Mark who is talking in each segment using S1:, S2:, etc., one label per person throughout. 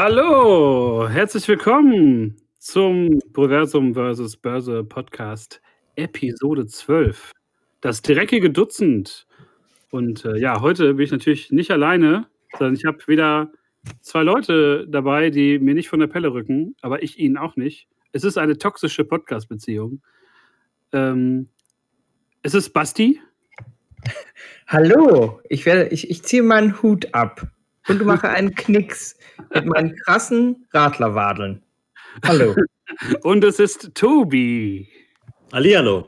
S1: Hallo, herzlich willkommen zum Proversum vs. Börse Podcast Episode 12. Das dreckige Dutzend. Und äh, ja, heute bin ich natürlich nicht alleine, sondern ich habe wieder zwei Leute dabei, die mir nicht von der Pelle rücken, aber ich ihnen auch nicht. Es ist eine toxische Podcast-Beziehung. Ähm, es ist Basti.
S2: Hallo, ich, werde, ich, ich ziehe meinen Hut ab und mache einen Knicks mit meinen krassen Radlerwadeln. Hallo.
S1: Und es ist Tobi.
S3: Hallihallo.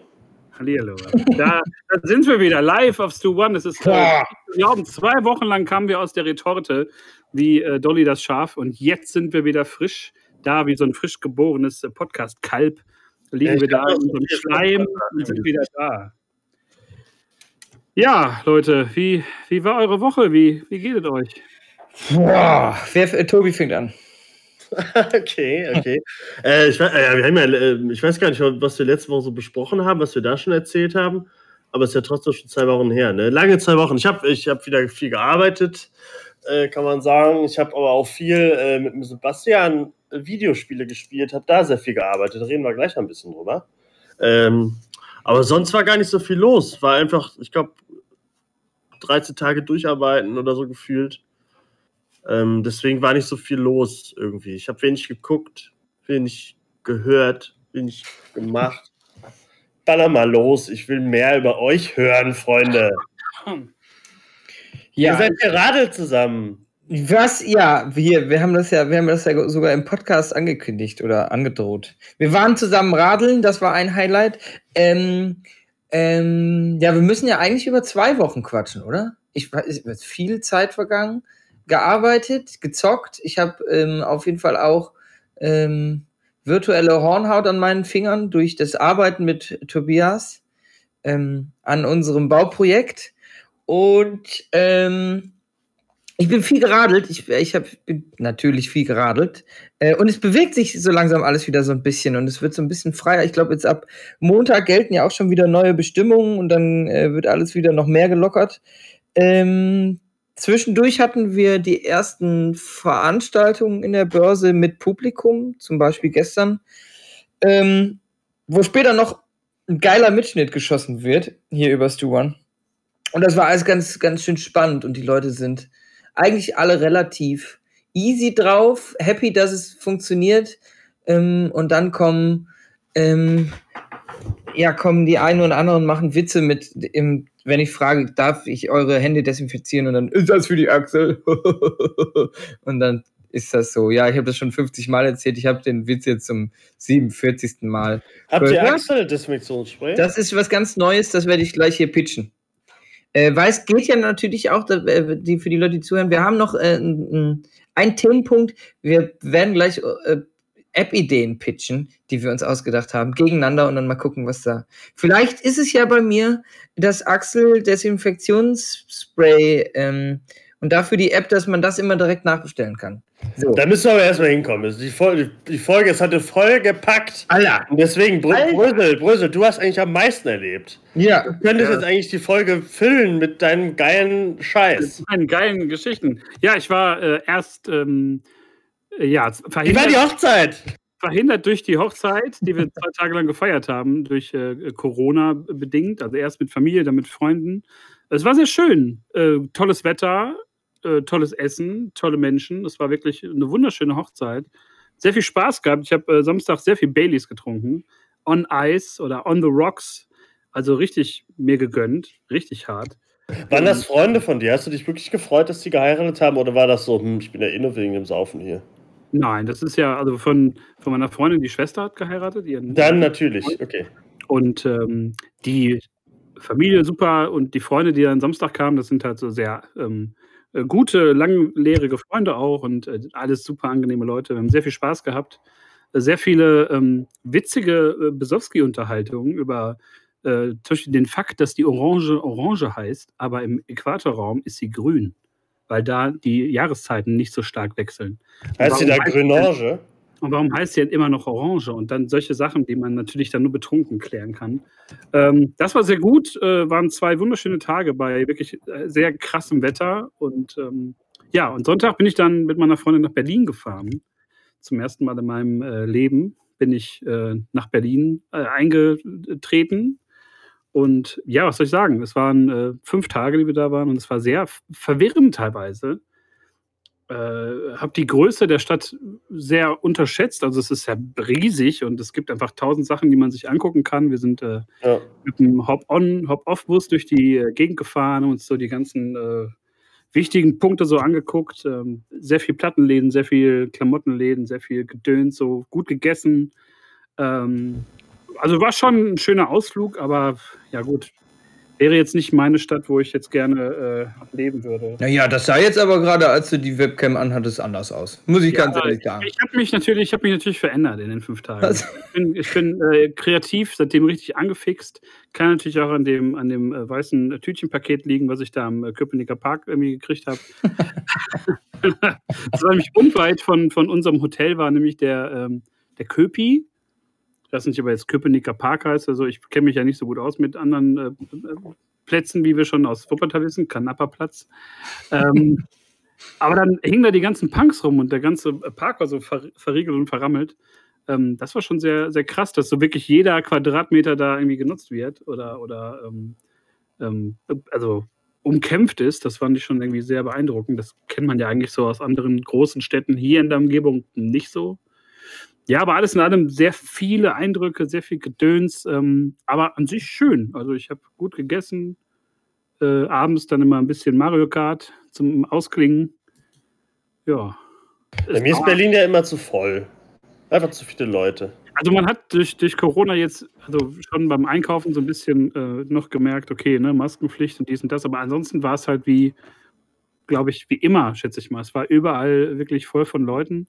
S1: Hallihallo. Da, da sind wir wieder live auf Stu One. Es ist,
S2: Boah.
S1: wir glauben, zwei Wochen lang kamen wir aus der Retorte wie äh, Dolly das Schaf und jetzt sind wir wieder frisch da, wie so ein frisch geborenes äh, Podcast-Kalb. Liegen
S3: Ja, ich
S1: wir da in unserem Schleim und sind wieder da. Ja, Leute, wie, wie war eure Woche? Wie, wie geht es euch?
S2: Boah, wer, äh, Tobi fängt an.
S3: Okay, okay. äh, ich, äh, wir haben ja, äh, ich weiß gar nicht, was wir letzte Woche so besprochen haben, was wir da schon erzählt haben, aber es ist ja trotzdem schon zwei Wochen her. Ne? Lange zwei Wochen. Ich habe ich hab wieder viel gearbeitet, äh, kann man sagen. Ich habe aber auch viel äh, mit Sebastian Videospiele gespielt, habe da sehr viel gearbeitet. Reden wir gleich ein bisschen drüber. Ähm, aber sonst war gar nicht so viel los. War einfach, ich glaube, 13 Tage durcharbeiten oder so gefühlt. Ähm, deswegen war nicht so viel los irgendwie. Ich habe wenig geguckt, wenig gehört, wenig gemacht. Baller mal los, ich will mehr über euch hören, Freunde. Ihr
S2: Ja,
S3: seid gerade zusammen.
S2: was? Ja, wir, wir haben das ja, wir haben das ja sogar im Podcast angekündigt oder angedroht. Wir waren zusammen radeln, das war ein Highlight. Ähm, ähm, ja, wir müssen ja eigentlich über zwei Wochen quatschen, oder? Ich weiß, es ist viel Zeit vergangen, gearbeitet, gezockt. Ich habe ähm, auf jeden Fall auch ähm, virtuelle Hornhaut an meinen Fingern durch das Arbeiten mit Tobias ähm, an unserem Bauprojekt. Und ähm, ich bin viel geradelt. Ich, ich hab, bin natürlich viel geradelt. Äh, und es bewegt sich so langsam alles wieder so ein bisschen und es wird so ein bisschen freier. Ich glaube, jetzt ab Montag gelten ja auch schon wieder neue Bestimmungen und dann äh, wird alles wieder noch mehr gelockert. Ähm, zwischendurch hatten wir die ersten Veranstaltungen in der Börse mit Publikum, zum Beispiel gestern, ähm, wo später noch ein geiler Mitschnitt geschossen wird, hier über Stu One. Und das war alles ganz, ganz schön spannend und die Leute sind eigentlich alle relativ easy drauf, happy, dass es funktioniert. Ähm, und dann kommen, ähm, ja, kommen die einen und anderen machen Witze mit, im, wenn ich frage, darf ich eure Hände desinfizieren? Und dann ist das für die Achsel. und dann ist das so. Ja, ich habe das schon 50 Mal erzählt. Ich habe den Witz jetzt zum 47. Mal.
S3: Habt ihr
S2: Ja.
S3: Achseldesinfektionsspray?
S2: Das ist was ganz Neues, das werde ich gleich hier pitchen. Äh, weil es geht ja natürlich auch, äh, die, für die Leute, die zuhören, wir haben noch äh, ein- einen Themenpunkt. Wir werden gleich äh, App-Ideen pitchen, die wir uns ausgedacht haben, gegeneinander und dann mal gucken, was da. Vielleicht ist es ja bei mir das Axel-Desinfektionsspray ähm, und dafür die App, dass man das immer direkt nachbestellen kann. So.
S3: Da müssen wir aber erstmal hinkommen. Die Folge, die Folge, es hatte voll gepackt.
S2: Alter.
S3: Und deswegen, Brü
S2: Alter.
S3: Brösel, Brösel, du hast eigentlich am meisten erlebt.
S2: Ja.
S3: Du könntest jetzt eigentlich die Folge füllen mit deinem geilen Scheiß.
S1: Meinen geilen Geschichten. Ja, ich war äh, erst ähm, äh, ja,
S3: Wie war
S1: verhindert,
S3: die Hochzeit?
S1: verhindert durch die Hochzeit, die wir zwei Tage lang gefeiert haben, durch äh, Corona bedingt. Also erst mit Familie, dann mit Freunden. Es war sehr schön. Äh, tolles Wetter, äh, tolles Essen, tolle Menschen. Es war wirklich eine wunderschöne Hochzeit. Sehr viel Spaß gehabt. Ich habe äh, Samstag sehr viel Baileys getrunken. On Ice oder On the Rocks. Also richtig mir gegönnt. Richtig hart.
S3: Waren das Freunde von dir? Hast du dich wirklich gefreut, dass die geheiratet haben? Oder war das so, hm, ich bin ja eh nur wegen dem Saufen hier?
S1: Nein, das ist ja, also von, von meiner Freundin, die Schwester hat geheiratet. Ihren,
S3: Dann natürlich, okay.
S1: Und ähm, die Familie super und die Freunde, die dann Samstag kamen, das sind halt so sehr ähm, äh, gute, langlehrige Freunde auch und äh, alles super angenehme Leute. Wir haben sehr viel Spaß gehabt. Sehr viele ähm, witzige äh, Besowski-Unterhaltungen über äh, zum Beispiel den Fakt, dass die Orange Orange heißt, aber im Äquatorraum ist sie grün, weil da die Jahreszeiten nicht so stark wechseln.
S3: Heißt sie da Greninge?
S1: Und warum heißt sie denn immer noch Orange? Und dann solche Sachen, die man natürlich dann nur betrunken klären kann. Ähm, das war sehr gut, äh, waren zwei wunderschöne Tage bei wirklich äh, sehr krassem Wetter. Und ähm, ja, und Sonntag bin ich dann mit meiner Freundin nach Berlin gefahren. Zum ersten Mal in meinem äh, Leben bin ich äh, nach Berlin äh, eingetreten. Und ja, was soll ich sagen? Es waren äh, fünf Tage, die wir da waren, und es war sehr verwirrend teilweise. Äh, habe die Größe der Stadt sehr unterschätzt. Also es ist ja riesig und es gibt einfach tausend Sachen, die man sich angucken kann. Wir sind äh, ja. mit einem Hop-on, Hop-off-Bus durch die äh, Gegend gefahren und uns so die ganzen äh, wichtigen Punkte so angeguckt. Ähm, sehr viel Plattenläden, sehr viel Klamottenläden, sehr viel Gedöns, so gut gegessen. Ähm, also war schon ein schöner Ausflug, aber ja gut, wäre jetzt nicht meine Stadt, wo ich jetzt gerne äh, leben würde.
S2: Naja, das sah jetzt aber gerade, als du die Webcam anhattest, anders aus. Muss ich ja, ganz ehrlich sagen.
S1: Ich, ich habe mich natürlich, mich natürlich verändert in den fünf Tagen. Was? Ich bin, ich bin äh, kreativ, seitdem richtig angefixt. Kann natürlich auch an dem, an dem äh, weißen Tütchenpaket liegen, was ich da am äh, Köpenicker Park irgendwie gekriegt habe. das war nämlich unweit von, von unserem Hotel, war nämlich der, ähm, der Köpi ich weiß nicht, ob er jetzt Köpenicker Park heißt. Also ich kenne mich ja nicht so gut aus mit anderen äh, Plätzen, wie wir schon aus Wuppertal wissen, Kanapperplatz. Ähm, aber dann hingen da die ganzen Punks rum und der ganze Park war so ver verriegelt und verrammelt. Ähm, das war schon sehr, sehr krass, dass so wirklich jeder Quadratmeter da irgendwie genutzt wird oder, oder ähm, ähm also umkämpft ist. Das fand ich schon irgendwie sehr beeindruckend. Das kennt man ja eigentlich so aus anderen großen Städten hier in der Umgebung nicht so. Ja, aber alles in allem sehr viele Eindrücke, sehr viel Gedöns, ähm, aber an sich schön. Also ich habe gut gegessen, äh, abends dann immer ein bisschen Mario Kart zum Ausklingen. Ja.
S3: Bei mir ist Berlin ja immer zu voll. Einfach zu viele Leute.
S1: Also man hat durch, durch Corona jetzt also schon beim Einkaufen so ein bisschen äh, noch gemerkt, okay, ne, Maskenpflicht und dies und das, aber ansonsten war es halt wie, glaube ich, wie immer, schätze ich mal. Es war überall wirklich voll von Leuten.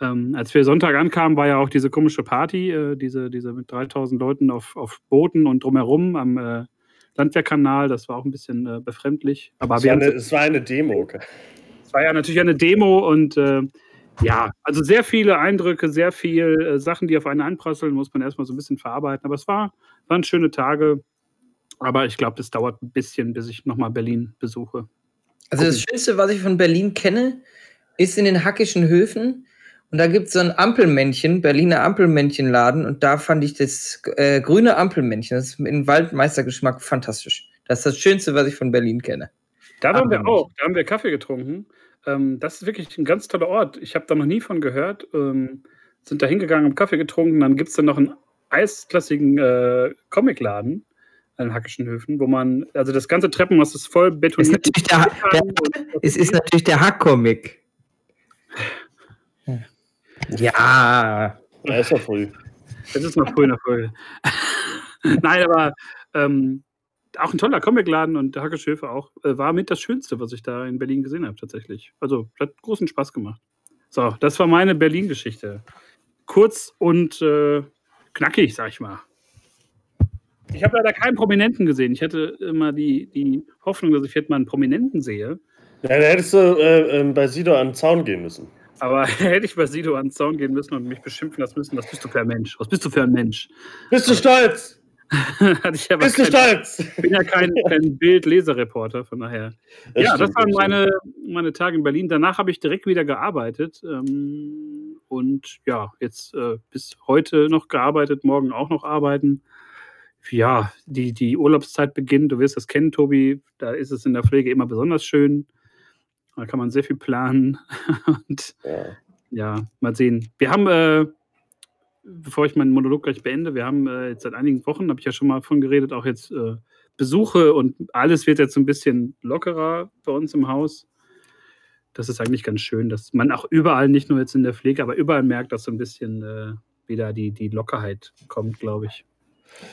S1: Ähm, als wir Sonntag ankamen, war ja auch diese komische Party, äh, diese, diese mit 3000 Leuten auf, auf Booten und drumherum am äh, Landwehrkanal. Das war auch ein bisschen äh, befremdlich. Aber
S3: es, war eine, es war eine Demo.
S1: Es war ja natürlich eine Demo und äh, ja, also sehr viele Eindrücke, sehr viele äh, Sachen, die auf einen einprasseln, muss man erstmal so ein bisschen verarbeiten. Aber es war, waren schöne Tage. Aber ich glaube, das dauert ein bisschen, bis ich nochmal Berlin besuche.
S2: Also das Schönste, was ich von Berlin kenne, ist in den hackischen Höfen und da gibt es so ein Ampelmännchen, Berliner Ampelmännchenladen. Und da fand ich das äh, grüne Ampelmännchen, das ist in Waldmeistergeschmack fantastisch. Das ist das Schönste, was ich von Berlin kenne.
S1: Da waren wir auch. Da haben wir Kaffee getrunken. Ähm, das ist wirklich ein ganz toller Ort. Ich habe da noch nie von gehört. Ähm, sind da hingegangen, haben Kaffee getrunken. Dann gibt es da noch einen eisklassigen äh, Comicladen an Hackischen Höfen, wo man, also das ganze Treppenhaus ist voll betoniert.
S2: Ist der, der, es ist natürlich der Hackcomic. Ja.
S3: Ja, ist ja früh.
S1: Es ist noch früh in der Folge. Nein, aber ähm, auch ein toller Comicladen und der Hacke Schöfer auch äh, war mit das Schönste, was ich da in Berlin gesehen habe, tatsächlich. Also, hat großen Spaß gemacht. So, das war meine Berlin-Geschichte. Kurz und äh, knackig, sag ich mal. Ich habe leider keinen Prominenten gesehen. Ich hatte immer die, die Hoffnung, dass ich jetzt mal einen Prominenten sehe.
S3: Ja, da hättest du äh, ähm, bei Sido an den Zaun gehen müssen.
S1: Aber hätte ich bei Sido an den Zaun gehen müssen und mich beschimpfen lassen müssen, was bist du für ein Mensch? Was bist du für ein Mensch?
S3: Bist du stolz?
S1: bist
S3: du stolz?
S1: Ich bin ja kein, kein Bild-Leserreporter, von daher. Das ja, das waren meine, meine Tage in Berlin. Danach habe ich direkt wieder gearbeitet. Ähm, und ja, jetzt äh, bis heute noch gearbeitet, morgen auch noch arbeiten. Ja, die, die Urlaubszeit beginnt. Du wirst das kennen, Tobi. Da ist es in der Pflege immer besonders schön. Da kann man sehr viel planen. Und ja, ja mal sehen. Wir haben, äh, bevor ich meinen Monolog gleich beende, wir haben äh, jetzt seit einigen Wochen, habe ich ja schon mal von geredet, auch jetzt äh, Besuche und alles wird jetzt ein bisschen lockerer bei uns im Haus. Das ist eigentlich ganz schön, dass man auch überall, nicht nur jetzt in der Pflege, aber überall merkt, dass so ein bisschen äh, wieder die, die Lockerheit kommt, glaube ich.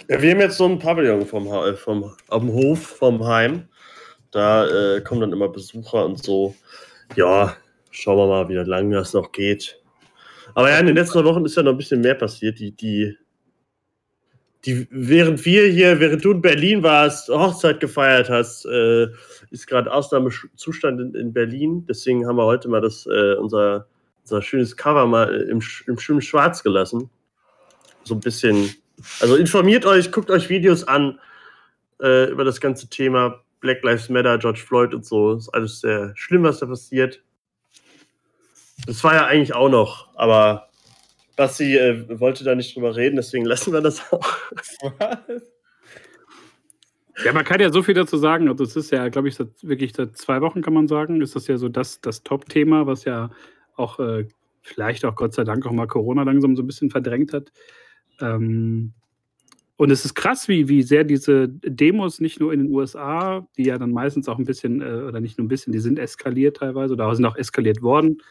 S3: Ja, wir haben jetzt so ein Pavillon vom, vom, auf dem Hof vom Heim. Da äh, kommen dann immer Besucher und so. Ja, schauen wir mal, wie lange das noch geht. Aber ja, in den letzten Wochen ist ja noch ein bisschen mehr passiert. Die, die, die, während wir hier, während du in Berlin warst, Hochzeit gefeiert hast, äh, ist gerade Ausnahmezustand in, in, Berlin. Deswegen haben wir heute mal das, äh, unser, unser schönes Cover mal im, im schönen Schwarz gelassen. So ein bisschen, also informiert euch, guckt euch Videos an äh, über das ganze Thema Black Lives Matter, George Floyd und so. Ist alles sehr schlimm, was da passiert. Das war ja eigentlich auch noch, aber Basti äh, wollte da nicht drüber reden, deswegen lassen wir das auch.
S1: Ja, man kann ja so viel dazu sagen. Also es ist ja, glaube ich, seit, wirklich seit zwei Wochen kann man sagen, ist das ja so das, das Top-Thema, was ja auch äh, vielleicht auch Gott sei Dank auch mal Corona langsam so ein bisschen verdrängt hat. Ähm, und es ist krass, wie, wie sehr diese Demos nicht nur in den USA, die ja dann meistens auch ein bisschen, äh, oder nicht nur ein bisschen, die sind eskaliert teilweise oder sind auch eskaliert worden.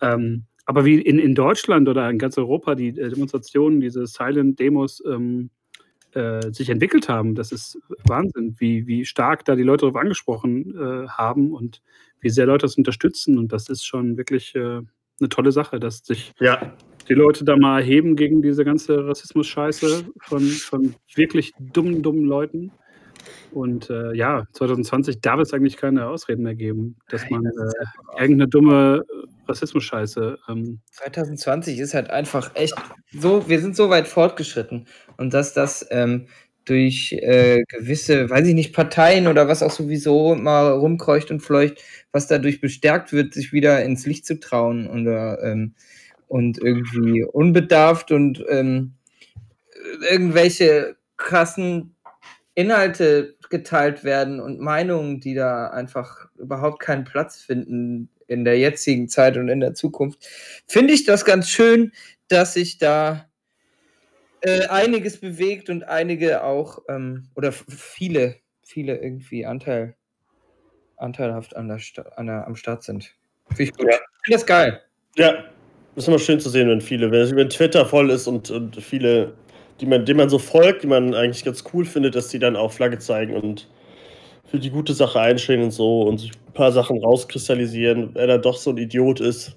S1: Ähm, aber wie in, in Deutschland oder in ganz Europa die äh, Demonstrationen, diese Silent-Demos ähm, äh, sich entwickelt haben, das ist Wahnsinn, wie, wie stark da die Leute darauf angesprochen äh, haben und wie sehr Leute das unterstützen. Und das ist schon wirklich äh, eine tolle Sache, dass sich
S3: ja.
S1: Die Leute da mal erheben gegen diese ganze Rassismus-Scheiße von, von wirklich dummen, dummen Leuten. Und äh, ja, 2020 darf es eigentlich keine Ausreden mehr geben, dass man äh, irgendeine dumme Rassismus-Scheiße. Ähm
S2: 2020 ist halt einfach echt so, wir sind so weit fortgeschritten. Und dass das ähm, durch äh, gewisse, weiß ich nicht, Parteien oder was auch sowieso mal rumkreucht und fleucht, was dadurch bestärkt wird, sich wieder ins Licht zu trauen oder, ähm, und irgendwie unbedarft und ähm, irgendwelche krassen Inhalte geteilt werden und Meinungen, die da einfach überhaupt keinen Platz finden in der jetzigen Zeit und in der Zukunft, finde ich das ganz schön, dass sich da äh, einiges bewegt und einige auch, ähm, oder viele, viele irgendwie Anteil, anteilhaft an der, an der, am Start sind.
S3: Finde ich gut. Ja. Finde das geil. Ja, ist immer schön zu sehen, wenn viele, wenn, wenn Twitter voll ist und, und viele, die man, denen man so folgt, die man eigentlich ganz cool findet, dass die dann auch Flagge zeigen und für die gute Sache einstehen und so und sich ein paar Sachen rauskristallisieren, wer da doch so ein Idiot ist.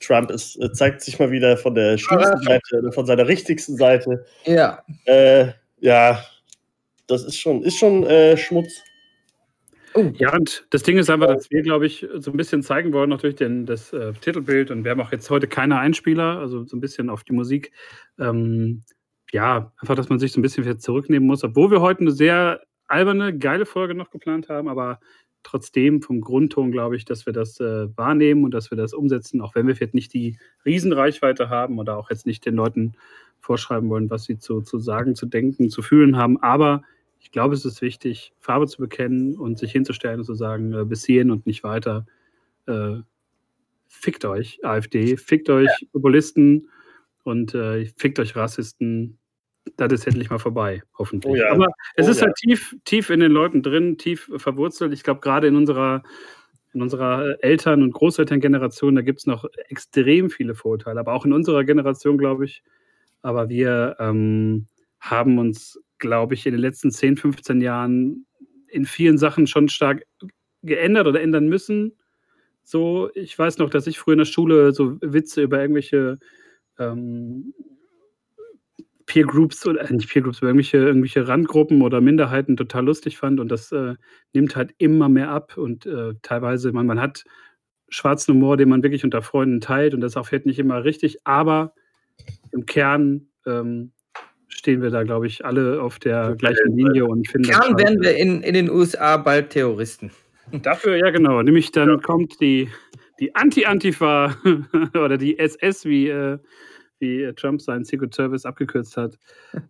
S3: Trump ist, äh, zeigt sich mal wieder von der schlimmsten Seite, von seiner richtigsten Seite.
S2: Ja.
S3: Äh, ja, das ist schon, ist schon äh, Schmutz.
S1: Oh. Ja, und das Ding ist einfach, dass wir, glaube ich, so ein bisschen zeigen wollen, natürlich den, das äh, Titelbild und wir haben auch jetzt heute keine Einspieler, also so ein bisschen auf die Musik. Ähm, ja, einfach, dass man sich so ein bisschen zurücknehmen muss, obwohl wir heute eine sehr alberne, geile Folge noch geplant haben, aber trotzdem vom Grundton glaube ich, dass wir das äh, wahrnehmen und dass wir das umsetzen, auch wenn wir vielleicht nicht die Riesenreichweite haben oder auch jetzt nicht den Leuten vorschreiben wollen, was sie zu, zu sagen, zu denken, zu fühlen haben. Aber ich glaube, es ist wichtig, Farbe zu bekennen und sich hinzustellen und zu sagen, äh, bis hierhin und nicht weiter. Äh, fickt euch, AfD, fickt euch ja. Populisten und äh, fickt euch Rassisten das ist endlich mal vorbei, hoffentlich. Oh ja. Aber es oh ist ja. halt tief, tief in den Leuten drin, tief verwurzelt. Ich glaube, gerade in unserer, in unserer Eltern- und Großelterngeneration, da gibt es noch extrem viele Vorurteile, aber auch in unserer Generation, glaube ich. Aber wir ähm, haben uns, glaube ich, in den letzten 10, 15 Jahren in vielen Sachen schon stark geändert oder ändern müssen. So, ich weiß noch, dass ich früher in der Schule so Witze über irgendwelche ähm, Peer Groups oder äh, nicht Peer Groups, aber irgendwelche, irgendwelche Randgruppen oder Minderheiten total lustig fand und das äh, nimmt halt immer mehr ab und äh, teilweise, man, man hat schwarzen Humor, den man wirklich unter Freunden teilt und das auch vielleicht nicht immer richtig, aber im Kern ähm, stehen wir da, glaube ich, alle auf der gleichen Linie und finden
S2: Kern werden wir in, in den USA bald Terroristen.
S1: Dafür, ja genau, nämlich dann ja. kommt die, die Anti-Antifa oder die SS, wie äh, wie Trump seinen Secret Service abgekürzt hat.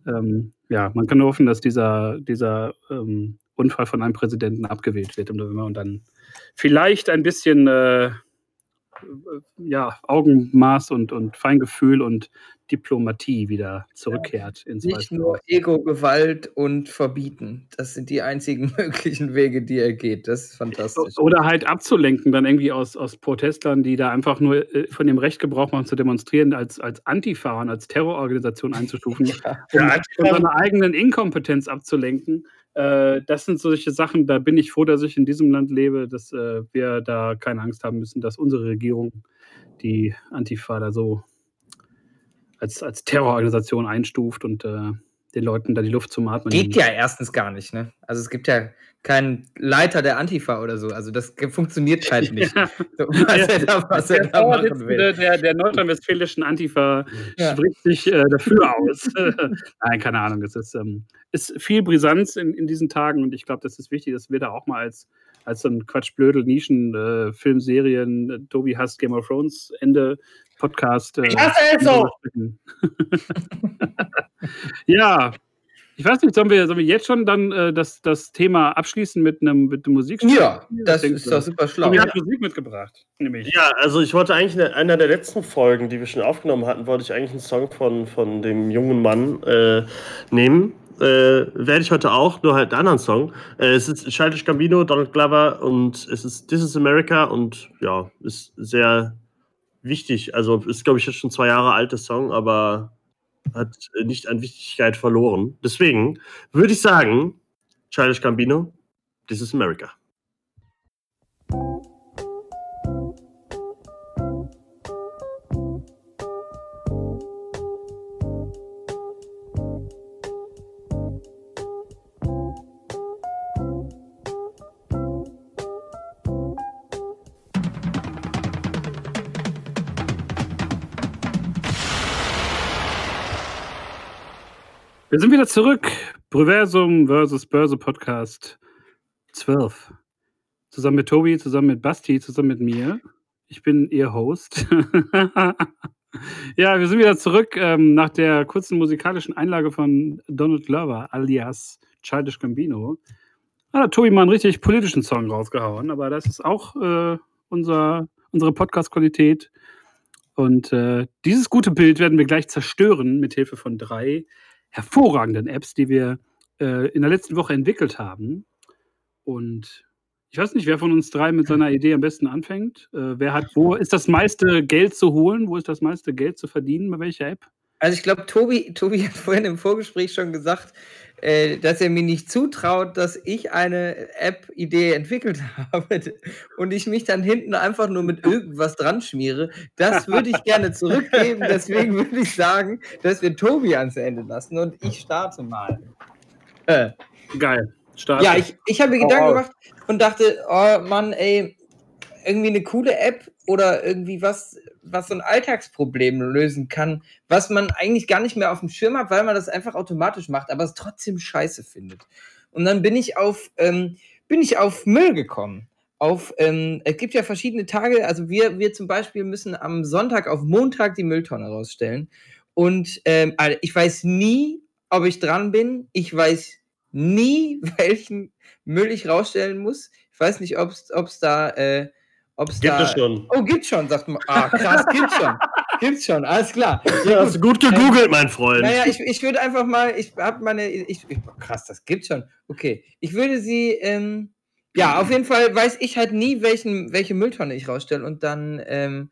S1: ähm, ja, man kann nur hoffen, dass dieser, dieser ähm, Unfall von einem Präsidenten abgewählt wird im November und dann vielleicht ein bisschen äh, ja, Augenmaß und, und Feingefühl und Diplomatie wieder zurückkehrt.
S2: Ja, nicht nur Ego, Gewalt und Verbieten. Das sind die einzigen möglichen Wege, die er geht. Das ist fantastisch.
S1: Oder halt abzulenken, dann irgendwie aus, aus Protestlern, die da einfach nur äh, von dem Recht Gebrauch machen zu demonstrieren, als, als Antifa und als Terrororganisation einzustufen, ja. um ja, von seiner eigenen Inkompetenz abzulenken. Äh, das sind solche Sachen, da bin ich froh, dass ich in diesem Land lebe, dass äh, wir da keine Angst haben müssen, dass unsere Regierung die Antifa da so als, als Terrororganisation einstuft und äh, den Leuten da die Luft zum Atmen.
S2: Geht ja erstens gar nicht, ne? Also es gibt ja keinen Leiter der Antifa oder so. Also das funktioniert halt nicht.
S1: Ja.
S2: So, was
S1: Ja.
S2: er da, was er
S1: Der
S2: da machen will.
S1: der, der nordrhein-westfälischen Antifa
S2: Ja.
S1: spricht sich äh, dafür aus. Nein, keine Ahnung. Es ist, ähm, ist viel Brisanz in, in diesen Tagen und ich glaube, das ist wichtig, dass wir da auch mal als, als so ein Quatschblödel Nischen äh, Filmserien äh, Tobi hasst Game of Thrones Ende Podcast. Äh,
S3: Ich hasse es so!
S1: ja. Ich weiß nicht, sollen wir, sollen wir jetzt schon dann äh, das, das Thema abschließen mit einem, mit Musikstück?
S2: Ja, das
S1: denkst
S2: ist
S1: du?
S2: doch super schlau.
S1: Tobi hat Musik mitgebracht, nämlich.
S3: Ja, also ich wollte eigentlich in einer der letzten Folgen, die wir schon aufgenommen hatten, wollte ich eigentlich einen Song von, von dem jungen Mann äh, nehmen. Äh, werde ich heute auch, nur halt einen anderen Song. Äh, es ist Childish Gambino, Donald Glover und es ist This is America und ja, ist sehr wichtig. Also ist, glaube ich, jetzt schon zwei Jahre alter Song, aber hat äh, nicht an Wichtigkeit verloren. Deswegen würde ich sagen, Childish Gambino, This is America.
S1: Wir sind wieder zurück. Proversum versus Börse Podcast 12. Zusammen mit Tobi, zusammen mit Basti, zusammen mit mir. Ich bin Ihr Host. ja, wir sind wieder zurück ähm, nach der kurzen musikalischen Einlage von Donald Glover alias Childish Gambino. Da hat Tobi mal einen richtig politischen Song rausgehauen, aber das ist auch äh, unser, unsere Podcast-Qualität. Und äh, dieses gute Bild werden wir gleich zerstören mit Hilfe von drei hervorragenden Apps, die wir äh, in der letzten Woche entwickelt haben. Und ich weiß nicht, wer von uns drei mit seiner Idee am besten anfängt. Äh, wer hat, wo ist das meiste Geld zu holen? Wo ist das meiste Geld zu verdienen? Bei welcher App?
S2: Also ich glaube, Tobi, Tobi hat vorhin im Vorgespräch schon gesagt, äh, dass er mir nicht zutraut, dass ich eine App-Idee entwickelt habe und ich mich dann hinten einfach nur mit irgendwas dran schmiere. Das würde ich gerne zurückgeben. Deswegen würde ich sagen, dass wir Tobi ans Ende lassen und ich starte mal. Äh,
S1: Geil. Start.
S2: ja, ich, ich habe mir Gedanken gemacht und dachte, oh Mann, ey, irgendwie eine coole App oder irgendwie was, was so ein Alltagsproblem lösen kann, was man eigentlich gar nicht mehr auf dem Schirm hat, weil man das einfach automatisch macht, aber es trotzdem scheiße findet. Und dann bin ich auf, ähm, bin ich auf Müll gekommen. Auf, ähm, es gibt ja verschiedene Tage, also wir, wir zum Beispiel müssen am Sonntag auf Montag die Mülltonne rausstellen. Und ähm, also ich weiß nie, ob ich dran bin. Ich weiß nie, welchen Müll ich rausstellen muss. Ich weiß nicht, ob es da, äh, ob es
S3: Gibt
S2: da.
S3: es schon.
S2: Oh, gibt's schon, sagt man. Ah, krass, gibt's schon. Gibt's schon, alles klar.
S3: Ja, hast du gut gegoogelt, mein Freund.
S2: Naja, ich, ich würde einfach mal, ich habe meine, ich, ich, krass, das gibt's schon. Okay, ich würde sie, ähm, ja, auf jeden Fall weiß ich halt nie, welchen, welche Mülltonne ich rausstelle und dann ähm,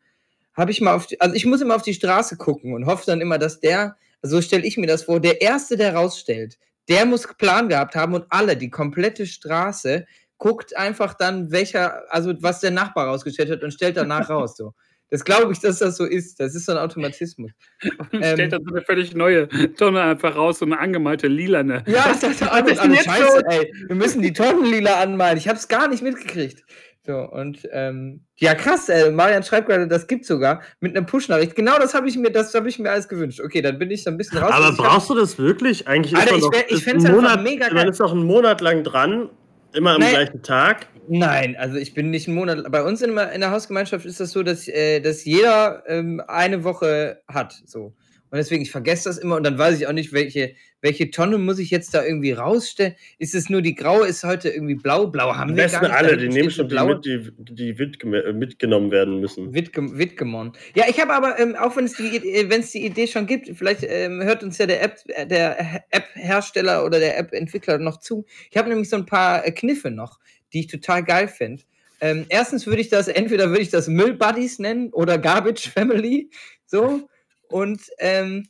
S2: habe ich mal auf, die, also ich muss immer auf die Straße gucken und hoffe dann immer, dass der, so stelle ich mir das vor, der Erste, der rausstellt, der muss Plan gehabt haben und alle, die komplette Straße, guckt einfach dann, welcher, also was der Nachbar rausgestellt hat und stellt danach raus. So. Das glaube ich, dass das so ist. Das ist so ein Automatismus.
S1: Stellt
S2: ähm,
S1: dann so eine völlig neue Tonne einfach raus, so eine angemalte lilane.
S2: Ja, ich dachte, alles,
S1: ist denn
S2: alles
S1: jetzt
S2: scheiße,
S1: los?
S2: ey. Wir müssen die Tonnenlila anmalen. Ich habe es gar nicht mitgekriegt. So, und ähm, ja, krass, ey. Marian schreibt gerade, das gibt sogar mit einer Push-Nachricht. Genau das habe ich mir, das habe ich mir alles gewünscht. Okay, dann bin ich so ein bisschen raus.
S3: Aber
S2: ich hab-
S3: brauchst du das wirklich? Eigentlich
S2: Alter,
S3: ist
S2: ich
S3: man, doch,
S2: ich
S3: ist ein
S2: einfach
S3: Monat,
S2: mega
S3: man
S2: geil.
S3: ist doch einen Monat lang dran, immer am
S2: Nee.
S3: gleichen Tag.
S2: Nein, also ich bin nicht einen Monat. Bei uns in, der- in der Hausgemeinschaft ist das so, dass, äh, dass jeder ähm, eine Woche hat. So. Und deswegen, ich vergesse das immer und dann weiß ich auch nicht, welche, welche Tonne muss ich jetzt da irgendwie rausstellen. Ist es nur die graue, ist heute irgendwie blau? Blau haben wir gar nicht.
S3: alle,
S2: Da
S3: die nehmen schon die,
S2: blaue.
S3: mit, die, die mitgeme- äh, mitgenommen werden müssen.
S2: Wittgemon. Ja, ich habe aber, ähm, auch wenn es die, äh, wenn es die Idee schon gibt, vielleicht ähm, hört uns ja der App, äh, der App-Hersteller oder der App-Entwickler noch zu. Ich habe nämlich so ein paar Kniffe noch, die ich total geil finde. Ähm, erstens würde ich das, entweder würde ich das Müll Buddies nennen oder Garbage Family. So. Und ähm,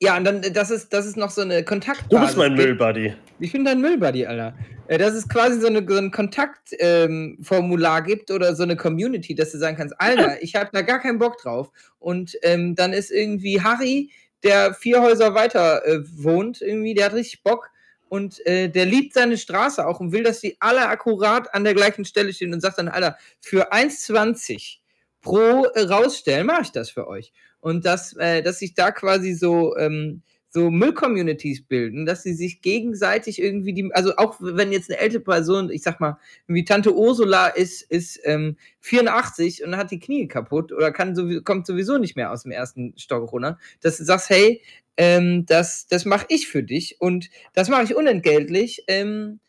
S2: ja, und dann, äh, das ist, das ist noch so eine Kontaktbasis.
S3: Du bist mein Müllbuddy.
S2: ich bin dein Müllbuddy, Alter. Äh, Dass es quasi so, eine, so ein Kontaktformular ähm, gibt oder so eine Community, dass du sagen kannst, Alter, ich habe da gar keinen Bock drauf. Und ähm, dann ist irgendwie Harry, der vier Häuser weiter äh, wohnt, irgendwie, der hat richtig Bock und äh, der liebt seine Straße auch und will, dass die alle akkurat an der gleichen Stelle stehen und sagt dann, Alter, für 1,20 pro äh, rausstellen, mache ich das für euch. Und dass, äh, dass sich da quasi so, ähm, so Müll-Communities bilden, dass sie sich gegenseitig irgendwie die, also auch wenn jetzt eine ältere Person, ich sag mal, wie Tante Ursula ist, ist ähm, 84 und hat die Knie kaputt oder kann sowieso, kommt sowieso nicht mehr aus dem ersten Stock runter, dass du sagst, hey, ähm, das, das mache ich für dich und das mache ich unentgeltlich. Ähm,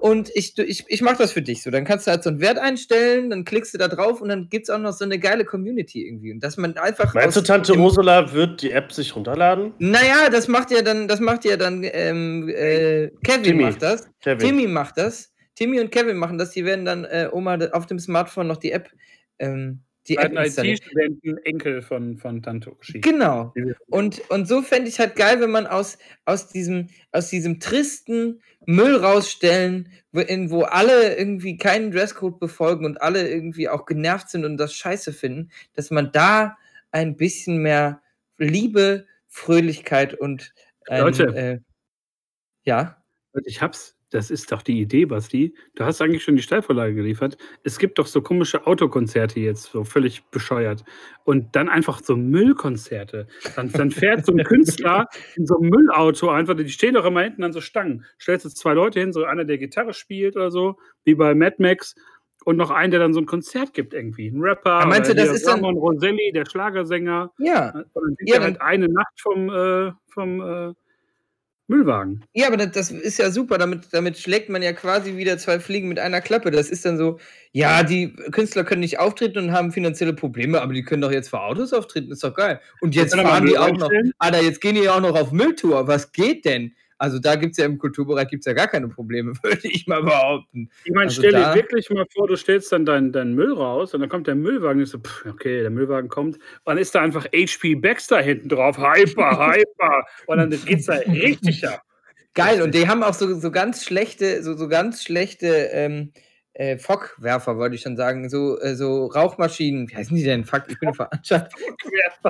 S2: und ich, ich, ich mache das für dich so. Dann kannst du halt so einen Wert einstellen, dann klickst du da drauf und dann gibt es auch noch so eine geile Community irgendwie. Und dass man einfach.
S3: Meinst du, Tante Ursula wird die App sich runterladen?
S2: Naja, das macht ja dann, das macht ja dann ähm, äh, Kevin Timmy. macht das. Kevin. Timmy macht das. Timmy und Kevin machen das. Die werden dann äh, Oma auf dem Smartphone noch die App ähm, die
S1: App IT-Studenten, Enkel von, von Tante Uschi.
S2: Genau. Und, und so fände ich halt geil, wenn man aus, aus, diesem, aus diesem tristen Müll rausstellen, wo, in, wo alle irgendwie keinen Dresscode befolgen und alle irgendwie auch genervt sind und das scheiße finden, dass man da ein bisschen mehr Liebe, Fröhlichkeit und
S1: ein, Leute, äh, ja. Ich hab's das ist doch die Idee, Basti. Du hast eigentlich schon die Steilvorlage geliefert. Es gibt doch so komische Autokonzerte jetzt, so völlig bescheuert. Und dann einfach so Müllkonzerte. Dann, dann fährt so ein Künstler in so einem Müllauto einfach, die stehen doch immer hinten an so Stangen. Stellst jetzt zwei Leute hin, so einer, der Gitarre spielt oder so, wie bei Mad Max. Und noch einen, der dann so ein Konzert gibt irgendwie. Ein Rapper.
S2: Aber meinst du, das ist
S1: Ramon dann... Roselli, der Schlagersänger.
S2: Ja.
S1: Und dann ja, halt eine Nacht vom, äh, vom äh, Müllwagen.
S2: Ja, aber das, das, ist ja super. Damit, damit schlägt man ja quasi wieder zwei Fliegen mit einer Klappe. Das ist dann so, ja, die Künstler können nicht auftreten und haben finanzielle Probleme, aber die können doch jetzt vor Autos auftreten. Ist doch geil. Und jetzt fahren die auch noch. Alter, jetzt gehen die auch noch auf Mülltour. Was geht denn? Also da gibt es ja im Kulturbereich gibt's ja gar keine Probleme, würde ich mal behaupten.
S1: Ich meine,
S2: also
S1: stell dir wirklich mal vor, du stellst dann deinen dein Müll raus und dann kommt der Müllwagen und so, pff, okay, der Müllwagen kommt, und dann ist da einfach HP Baxter hinten drauf, hyper, hyper, und dann geht's da richtig ab.
S2: Geil, und die haben auch so, so ganz schlechte, so, so ganz schlechte ähm, äh, Fockwerfer, wollte ich schon sagen, so, äh, so Rauchmaschinen. Wie heißen die denn? Fuck, ich bin veranstaltet.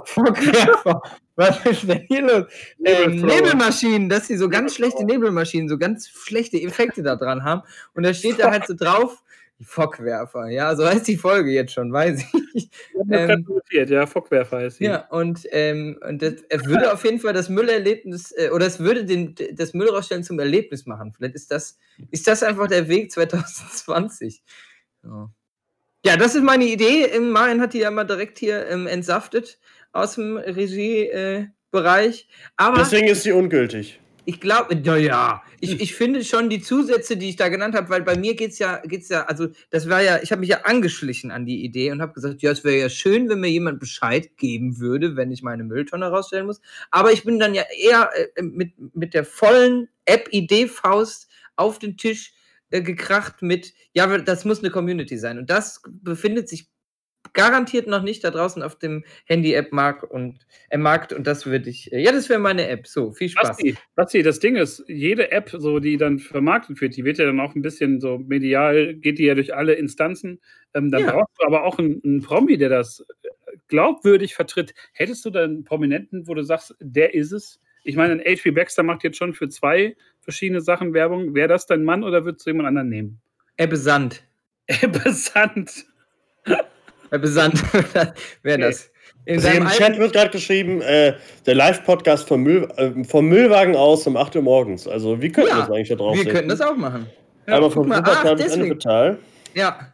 S2: Fockwerfer. Was ist denn hier los? Ähm, Nebelmaschinen, dass sie so ganz schlechte Nebelmaschinen, so ganz schlechte Effekte da dran haben. Und da steht da halt so drauf, die Fockwerfer, ja, so heißt die Folge jetzt schon, weiß ich.
S1: Ähm, ja, Fockwerfer heißt sie.
S2: Ja, und, ähm, und das, es würde auf jeden Fall das Müllerlebnis, äh, oder es würde den, das Müll rausstellen zum Erlebnis machen. Vielleicht ist das, ist das einfach der Weg 2020. Ja. ja das ist meine Idee. Ähm, Marian hat die ja mal direkt hier ähm, entsaftet aus dem Regiebereich. Äh,
S3: Deswegen ist sie ungültig.
S2: Ich glaube, naja, ich, ich finde schon die Zusätze, die ich da genannt habe, weil bei mir geht es ja, geht's ja, also das war ja, ich habe mich ja angeschlichen an die Idee und habe gesagt, ja, es wäre ja schön, wenn mir jemand Bescheid geben würde, wenn ich meine Mülltonne rausstellen muss. Aber ich bin dann ja eher äh, mit, mit der vollen App-Idee-Faust auf den Tisch äh, gekracht mit, ja, das muss eine Community sein. Und das befindet sich garantiert noch nicht da draußen auf dem Handy-App-Markt und, äh, Markt und das würde ich, äh, ja, das wäre meine App. So, viel Spaß.
S1: Basti, Basti, das Ding ist, jede App, so, die dann vermarktet wird, die wird ja dann auch ein bisschen so medial, geht die ja durch alle Instanzen. Ähm, dann ja. brauchst du aber auch einen, einen Promi, der das äh, glaubwürdig vertritt. Hättest du da einen Prominenten, wo du sagst, der ist es? Ich meine, ein HP Baxter macht jetzt schon für zwei verschiedene Sachen Werbung. Wäre das dein Mann oder würdest du jemand anderen nehmen?
S2: Ebbe Sand.
S1: Ebbe Sand.
S2: Besandt wäre das.
S3: In also Im Chat wird gerade geschrieben, äh, der Live-Podcast vom, Müll, äh, vom Müllwagen aus um 8 Uhr morgens. Also, wie könnten ja, das eigentlich da drauf
S2: Wir könnten das auch machen.
S3: Ja, Einmal vom Wuppertal bis Ennepetal.
S2: Ja.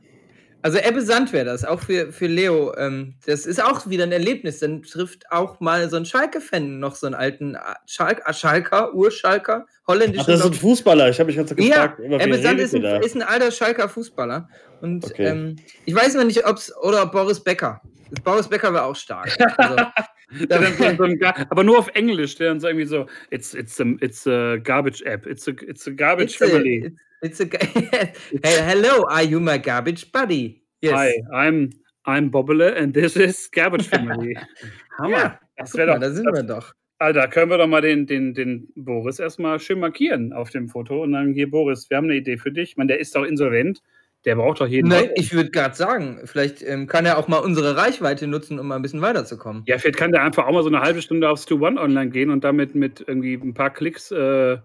S2: Also Ebbe Sand wäre das, auch für, für Leo. Ähm, das ist auch wieder ein Erlebnis. Dann trifft auch mal so ein Schalke-Fan noch so einen alten äh, Schalk, äh, Schalker, Urschalker, holländischen. Ach,
S3: das ist ein Fußballer. Ich habe mich jetzt gefragt.
S2: Ja, Ebbe Sand ist ein, ist ein, alter Schalker Fußballer. Und okay. ähm, ich weiß noch nicht, ob es, oder Boris Becker. Boris Becker wäre auch stark. Also,
S1: aber nur auf Englisch, der dann so irgendwie so, it's, it's, a, it's a garbage app, it's a, it's a garbage it's family.
S2: It's, a, hey, hello, are you my garbage buddy?
S1: Yes. Hi, I'm, I'm Bobbele and this is Garbage Family.
S2: Hammer. Ja, das wäre doch. Da sind wir doch.
S1: Alter, können wir doch mal den, den, den Boris erstmal schön markieren auf dem Foto und dann hier, Boris, wir haben eine Idee für dich. Ich meine, der ist doch insolvent Der braucht doch jeden
S2: Nein, ich würde gerade sagen, vielleicht ähm, kann er auch mal unsere Reichweite nutzen, um mal ein bisschen weiterzukommen.
S1: Ja, vielleicht kann der einfach auch mal so eine halbe Stunde auf Stu One online gehen und damit mit irgendwie ein paar Klicks, äh,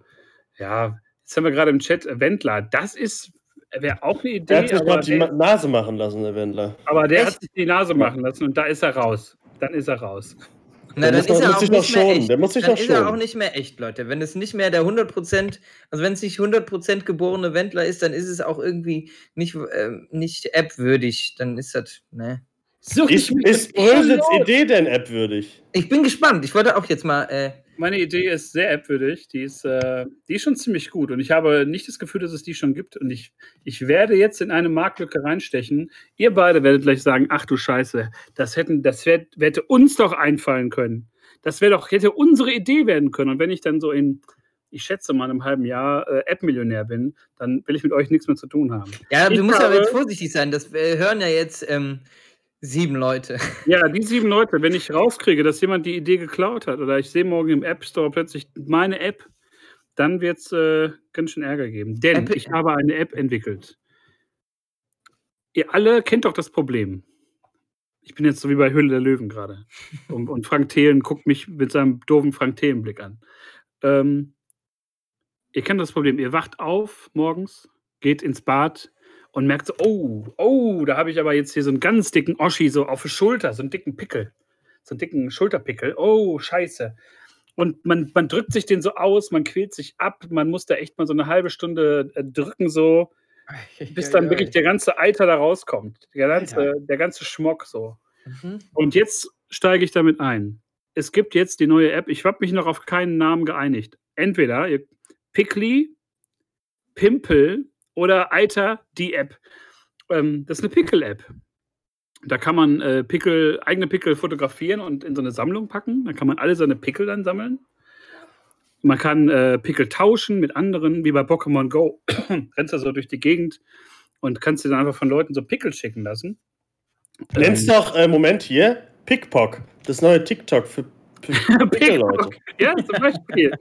S1: ja, jetzt haben wir gerade im Chat äh, Wendler. Das ist, wäre auch eine Idee,
S3: Der hat sich
S1: aber,
S3: gerade die
S1: der,
S3: Nase machen lassen, der Wendler.
S1: aber der hat
S2: Echt?
S1: sich die Nase machen lassen und da ist er raus. Dann ist er raus.
S2: Na,
S3: Der
S2: dann
S3: muss
S2: ist er
S3: muss
S2: auch
S3: sich noch
S2: nicht mehr
S3: schonen,
S2: echt.
S3: der muss sich
S2: dann ist er auch
S3: schonen.
S2: nicht mehr echt, Leute. Wenn es nicht mehr der 100%, also wenn es nicht 100% geborene Wendler ist, dann ist es auch irgendwie nicht, ähm, nicht appwürdig. Dann ist das, ne.
S1: Such
S3: Ist, ist Brösels Idee denn appwürdig?
S2: Ich bin gespannt. Ich wollte auch jetzt mal, äh,
S1: Meine Idee ist sehr appwürdig. Die ist, äh, die ist schon ziemlich gut. Und ich habe nicht das Gefühl, dass es die schon gibt. Und ich, ich werde jetzt in eine Marktlücke reinstechen. Ihr beide werdet gleich sagen: Ach du Scheiße, das, hätten, das wär, hätte uns doch einfallen können. Das wäre doch, hätte unsere Idee werden können. Und wenn ich dann so in, ich schätze mal, in einem halben Jahr äh, App-Millionär bin, dann will ich mit euch nichts mehr zu tun haben.
S2: ja,
S1: Ich
S2: du musst aber jetzt vorsichtig sein. Das äh, hören ja jetzt ähm, sieben Leute.
S1: Ja, die sieben Leute, wenn ich rauskriege, dass jemand die Idee geklaut hat oder ich sehe morgen im App Store plötzlich meine App, dann wird es äh, ganz schön Ärger geben. Denn
S2: App-
S1: ich habe eine App entwickelt. Ihr alle kennt doch das Problem. Ich bin jetzt so wie bei Höhle der Löwen gerade. Und, und Frank Thelen guckt mich mit seinem doofen Frank Thelen-Blick an. Ähm, ihr kennt das Problem. Ihr wacht auf morgens, geht ins Bad und merkt so, oh, oh, da habe ich aber jetzt hier so einen ganz dicken Oschi so auf der Schulter, so einen dicken Pickel. So einen dicken Schulterpickel. Oh, scheiße. Und man, man drückt sich den so aus, man quält sich ab, man muss da echt mal so eine halbe Stunde äh, drücken, so, bis dann wirklich der ganze Eiter da rauskommt. Der ganze,
S2: Alter.
S1: der ganze Schmock so.
S2: Mhm.
S1: Und jetzt steige ich damit ein. Es gibt jetzt die neue App. Ich habe mich noch auf keinen Namen geeinigt. Entweder Pickly, Pimple oder Eiter, die App. Ähm, das ist eine Pickel-App. Da kann man äh, Pickel, eigene Pickel fotografieren und in so eine Sammlung packen. Dann kann man alle seine Pickel dann sammeln. Man kann äh, Pickel tauschen mit anderen, wie bei Pokémon Go. Rennst da so durch die Gegend und kannst dir dann einfach von Leuten so Pickel schicken lassen.
S3: Nenn's
S1: Ähm,
S3: doch, äh, Moment hier, Pickpock. Das neue TikTok für, Pickel-Leute.
S1: Ja, zum Beispiel.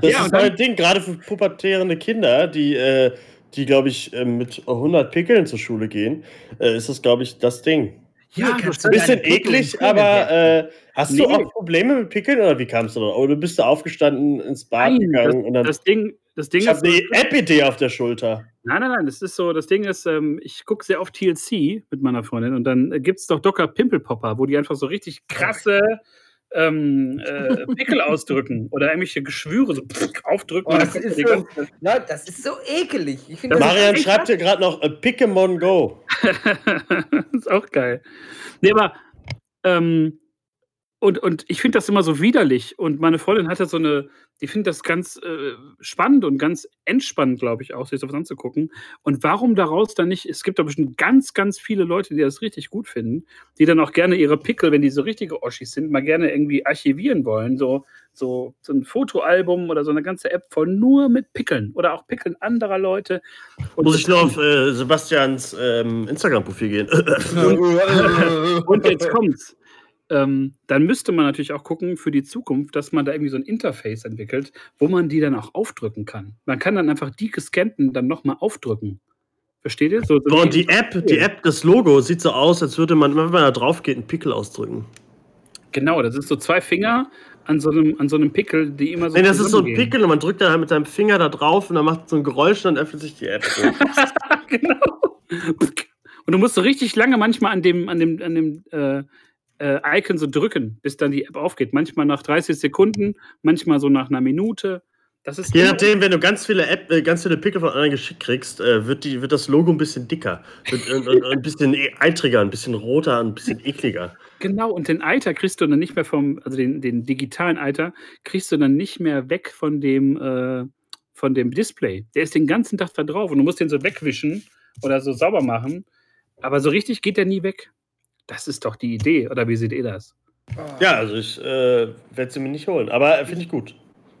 S3: Das
S1: Ja,
S3: ist ein Ding, gerade für pubertierende Kinder, die, äh, die glaube ich, äh, mit 100 Pickeln zur Schule gehen, äh, ist das, glaube ich, das Ding.
S1: Ja,
S2: kannst
S1: du
S3: Ein bisschen eklig, aber äh, hast
S1: Nee.
S3: du auch Probleme mit Pickeln oder wie kamst du da? Oder bist du aufgestanden, ins Bad
S1: Nein,
S3: gegangen und dann.
S1: Das Ding, das Ding
S3: ich habe
S1: ist.
S3: eine App-Idee auf der Schulter.
S1: Nein, nein, nein, das ist so, das Ding ist, ähm, ich gucke sehr oft TLC mit meiner Freundin und dann äh, gibt es doch Docker Pimple Popper, wo die einfach so richtig krasse ähm, äh, Pickel ausdrücken oder irgendwelche Geschwüre so aufdrücken.
S2: Oh, das ist so- Leute, das ist so ekelig.
S1: Ist
S3: Marian schreibt hier gerade noch äh, Pickemon Go.
S1: das ist auch geil. Nee, aber ähm, und, und ich finde das immer so widerlich. Und meine Freundin hatte so eine, die findet das ganz äh, spannend und ganz entspannend, glaube ich, auch, sich sowas anzugucken. Und warum daraus dann nicht, es gibt da bestimmt ganz, ganz viele Leute, die das richtig gut finden, die dann auch gerne ihre Pickel, wenn die so richtige Oschis sind, mal gerne irgendwie archivieren wollen. So, so, so ein Fotoalbum oder so eine ganze App voll nur mit Pickeln oder auch Pickeln anderer Leute. Und
S3: Muss ich nur auf äh, Sebastians ähm, Instagram-Profil gehen.
S1: Und jetzt kommt's. Ähm, dann müsste man natürlich auch gucken für die Zukunft, dass man da irgendwie so ein Interface entwickelt, wo man die dann auch aufdrücken kann. Man kann dann einfach die gescannten dann nochmal aufdrücken. Versteht ihr? So, so
S3: Boah, die App, die App, das Logo sieht so aus, als würde man, wenn man da drauf geht, einen Pickel ausdrücken.
S1: Genau, das ist so zwei Finger an so einem, an so einem Pickel, die immer so.
S3: Nee, das ist so ein. Pickel und man drückt dann halt mit seinem Finger da drauf und dann macht so ein Geräusch und dann öffnet sich die App. So.
S1: genau. Und du musst so richtig lange manchmal an dem, an dem, an dem äh, äh, Icon so drücken, bis dann die App aufgeht. Manchmal nach 30 Sekunden, manchmal so nach einer Minute. Das ist
S3: Je nachdem, wenn du ganz viele App, äh, ganz viele Pickel von anderen geschickt kriegst, äh, wird, die, wird das Logo ein bisschen dicker. Wird, und ein bisschen e- eitriger, ein bisschen roter, ein bisschen ekliger.
S1: Genau, und den Eiter kriegst du dann nicht mehr vom, also den, den digitalen Eiter, kriegst du dann nicht mehr weg von dem, äh, von dem Display. Der ist den ganzen Tag da drauf und du musst den so wegwischen oder so sauber machen. Aber so richtig geht der nie weg. Das ist doch die Idee, oder wie seht ihr das?
S3: Ja, also ich äh, werde sie mir nicht holen, aber äh, finde ich gut.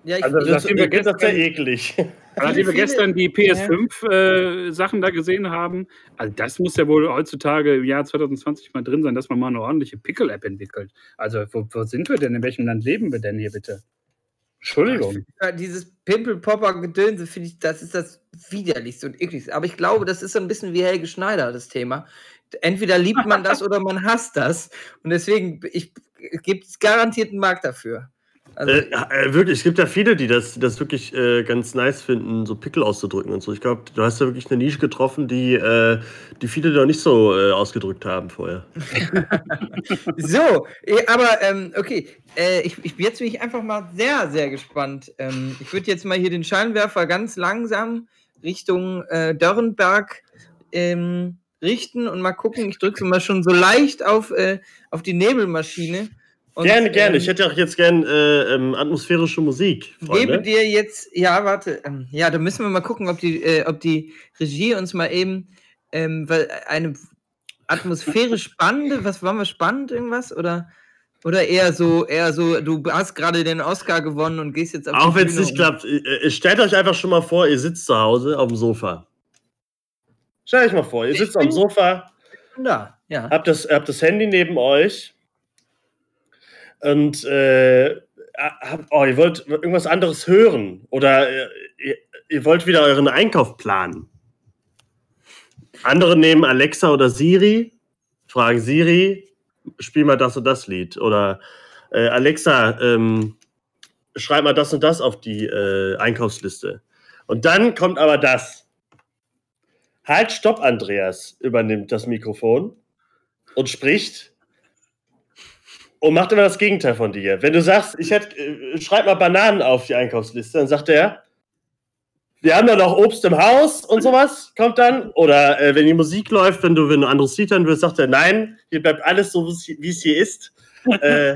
S2: Ja, ich,
S1: Also
S2: ich,
S1: das-
S3: Das,
S1: Nachdem wir
S3: ich finde das sehr
S1: gestern-
S3: eklig.
S1: Nachdem wir gestern die PS5-Sachen da gesehen haben, also das muss ja wohl heutzutage im Jahr 2020 mal drin sein, dass man mal eine ordentliche Pickle-App entwickelt. Also wo, wo sind wir denn? In welchem Land leben wir denn hier bitte? Entschuldigung.
S2: Ja, dieses Pimpel-Popper-Gedönse finde ich, das ist das widerlichste und ekligste. Aber ich glaube, das ist so ein bisschen wie Helge Schneider, das Thema. Entweder liebt man das oder man hasst das. Und deswegen gibt es garantiert einen Markt dafür.
S3: Also, äh, äh, wirklich, es gibt ja viele, die das, die das wirklich äh, ganz nice finden, so Pickel auszudrücken und so. Ich glaube, du hast ja wirklich eine Nische getroffen, die, äh, die viele noch nicht so äh, ausgedrückt haben vorher.
S2: so, eh, aber ähm, okay, äh, ich, ich, jetzt bin ich einfach mal sehr, sehr gespannt. Ähm, ich würde jetzt mal hier den Scheinwerfer ganz langsam Richtung Dörrenberg ähm, richten und mal gucken. Ich drücke mal schon so leicht auf, auf die Nebelmaschine.
S3: Und, gerne, gerne. Ähm, ich hätte auch jetzt gern äh, ähm, atmosphärische Musik.
S2: Freunde. Gebe dir jetzt, ja, warte, ähm, ja, da müssen wir mal gucken, ob die, äh, ob die Regie uns mal eben ähm, eine atmosphärisch spannende, was waren wir spannend, irgendwas? Oder, oder eher so, eher so, du hast gerade den Oscar gewonnen und gehst jetzt
S3: auf Auch wenn es nicht klappt, äh, stellt euch einfach schon mal vor, ihr sitzt zu Hause auf dem Sofa. Stellt euch mal vor, ihr sitzt dem Sofa.
S2: Da, ja.
S3: Habt das, habt das Handy neben euch und äh, oh, ihr wollt irgendwas anderes hören oder äh, ihr, ihr wollt wieder euren Einkauf planen. Andere nehmen Alexa oder Siri, fragen Siri, spiel mal das und das Lied. Oder äh, Alexa, ähm, schreib mal das und das auf die äh, Einkaufsliste. Und dann kommt aber das. Halt, stopp, Andreas übernimmt das Mikrofon und spricht und macht immer das Gegenteil von dir. Wenn du sagst, ich hätte, äh, schreib mal Bananen auf die Einkaufsliste, dann sagt er, wir haben da noch Obst im Haus und sowas, kommt dann. Oder äh, wenn die Musik läuft, wenn du, wenn du anderes Lied hören willst, sagt er, nein, hier bleibt alles so, wie es hier ist. Äh,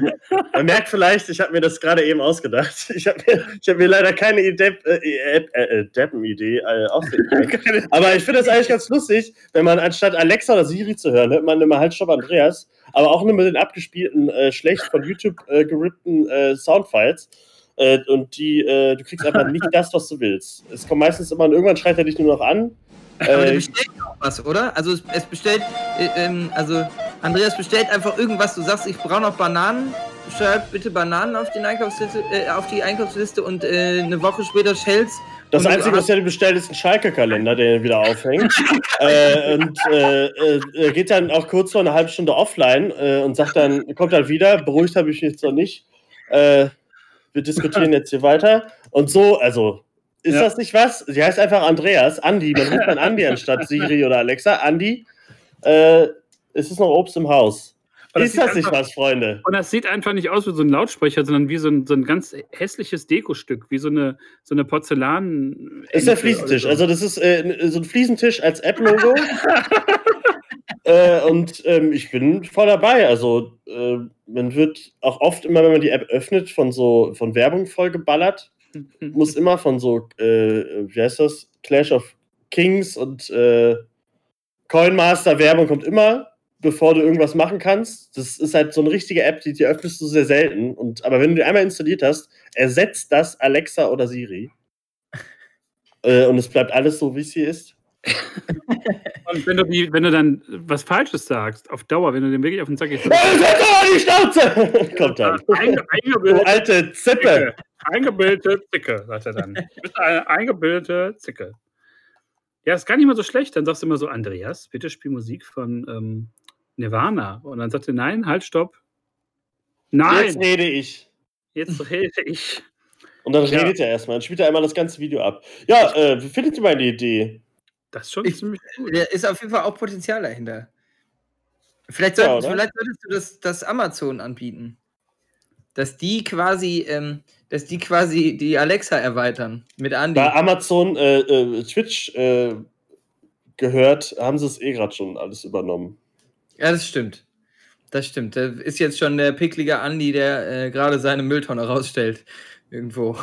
S3: man merkt vielleicht, ich habe mir das gerade eben ausgedacht. Ich habe mir, hab mir leider keine Idee, äh, äh, äh, Deppen-Idee äh, ausgedacht. Aber ich finde das eigentlich ganz lustig, wenn man anstatt Alexa oder Siri zu hören, hört man immer halt Stopp Andreas aber auch nur mit den abgespielten, äh, schlecht von YouTube äh, gerippten äh, Soundfiles. Äh, und die, äh, du kriegst einfach nicht das, was du willst. Es kommt meistens immer, und irgendwann schreit er dich nur noch an.
S2: Aber der bestellt auch was, oder? Also es, es bestellt, äh, ähm, also Andreas bestellt einfach irgendwas, du sagst, ich brauche noch Bananen, schreib bitte Bananen auf, den Einkaufsliste, auf die Einkaufsliste und eine Woche später Shells
S3: das Einzige, was er bestellt, ist ein Schalke-Kalender, der wieder aufhängt. äh, und äh, äh, er geht dann auch kurz vor einer halben Stunde offline äh, und sagt dann, kommt dann wieder, beruhigt habe ich mich jetzt noch nicht. Äh, wir diskutieren jetzt hier weiter. Und so, also, ist ja. das nicht was? Sie heißt einfach Andreas, Andi, man ruft dann Andi anstatt Siri oder Alexa. Andi, äh, es ist noch Obst im Haus. Ist das, nicht was, Freunde?
S1: Und das sieht einfach nicht aus wie so ein Lautsprecher, sondern wie so ein, so ein ganz hässliches Dekostück, wie so eine, so eine Porzellan.
S3: Ist der Fliesentisch. So. Also, das ist äh, so ein Fliesentisch als App-Logo. äh, und ähm, ich bin voll dabei. Also, äh, man wird auch oft immer, wenn man die App öffnet, von so von Werbung vollgeballert. Muss immer von so, äh, wie heißt das? Clash of Kings und äh, Coinmaster Werbung kommt immer bevor du irgendwas machen kannst. Das ist halt so eine richtige App, die, die öffnest du sehr selten. Und, aber wenn du die einmal installiert hast, ersetzt das Alexa oder Siri. äh, und es bleibt alles so, wie es hier ist.
S1: Und wenn du, die, wenn du dann was Falsches sagst, auf Dauer, wenn du den wirklich auf den Sack gehst.
S3: die Schnauze! Kommt dann. Einge eingebildete alte Zippe.
S1: Eingebildete Zicke, sagt er dann. Du bist eine eingebildete Zicke. Ja, ist gar nicht mal so schlecht. Dann sagst du immer so, Andreas, bitte spiel Musik von ähm, Nirvana. Und dann sagt er, nein, halt, stopp.
S3: Nein. Jetzt rede ich.
S1: Jetzt rede ich.
S3: Und dann ja. redet er erstmal. Dann spielt er einmal das ganze Video ab. Ja, äh, wie findet ihr meine Idee?
S1: Das ist schon ich, ziemlich
S2: cool. Da ist auf jeden Fall auch Potenzial dahinter. Vielleicht, solltest, ja, vielleicht solltest du das, das Amazon anbieten. Dass die quasi, ähm, dass die quasi die Alexa erweitern mit Andy.
S3: Bei Amazon äh, äh, Twitch äh, gehört, haben sie es eh gerade schon alles übernommen.
S2: Ja, das stimmt. Das stimmt. Da ist jetzt schon der picklige Andi, der äh, gerade seine Mülltonne rausstellt. Irgendwo.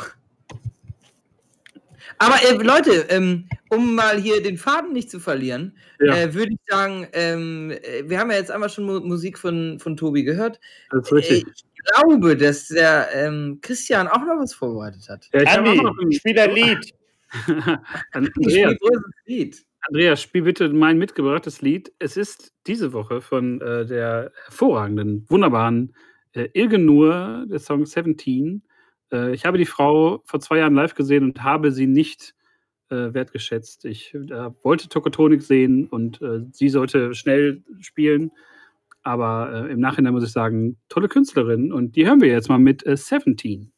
S2: Aber äh, Leute, ähm, um mal hier den Faden nicht zu verlieren, ja. äh, würde ich sagen, ähm, äh, wir haben ja jetzt einmal schon Mu Musik von, von Tobi gehört.
S1: Das ist richtig.
S2: Äh, ich glaube, dass der ähm, Christian auch noch was vorbereitet hat.
S3: Ja, Andi, spiel ein Lied.
S1: Andreas, Lied. Andreas, spiel bitte mein mitgebrachtes Lied. Es ist diese Woche von äh, der hervorragenden, wunderbaren äh, Ilge Nur, der Song 17. Äh, ich habe die Frau vor zwei Jahren live gesehen und habe sie nicht äh, wertgeschätzt. Ich äh, wollte Tokotronik sehen und äh, sie sollte schnell spielen. Aber äh, im Nachhinein muss ich sagen, tolle Künstlerin. Und die hören wir jetzt mal mit äh, Seventeen.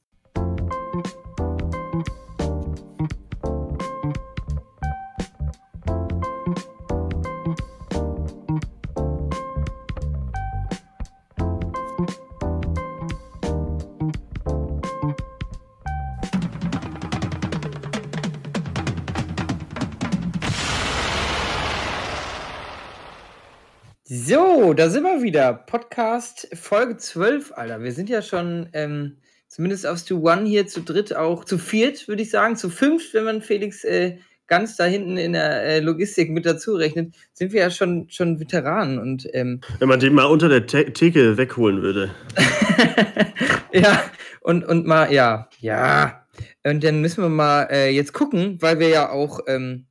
S2: So, da sind wir wieder. Podcast Folge 12, Alter. Wir sind ja schon ähm, zumindest auf Stu One hier zu dritt, auch zu viert, würde ich sagen. Zu fünft, wenn man Felix äh, ganz da hinten in der äh, Logistik mit dazu rechnet, sind wir ja schon, schon Veteranen. Und, ähm,
S3: Wenn man den mal unter der The Theke wegholen würde.
S2: ja, und, und mal, ja, ja. Und dann müssen wir mal äh, jetzt gucken, weil wir ja auch, ähm,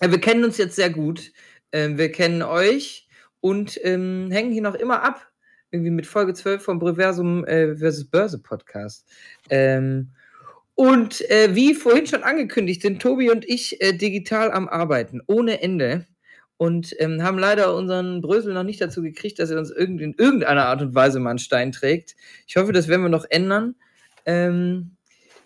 S2: äh, wir kennen uns jetzt sehr gut. Ähm, wir kennen euch und ähm, hängen hier noch immer ab. Irgendwie mit Folge 12 vom Breversum äh, versus Börse Podcast. Ähm, und äh, wie vorhin schon angekündigt, sind Tobi und ich äh, digital am Arbeiten, ohne Ende. Und ähm, haben leider unseren Brösel noch nicht dazu gekriegt, dass er uns irgend in irgendeiner Art und Weise mal einen Stein trägt. Ich hoffe, das werden wir noch ändern. Ähm,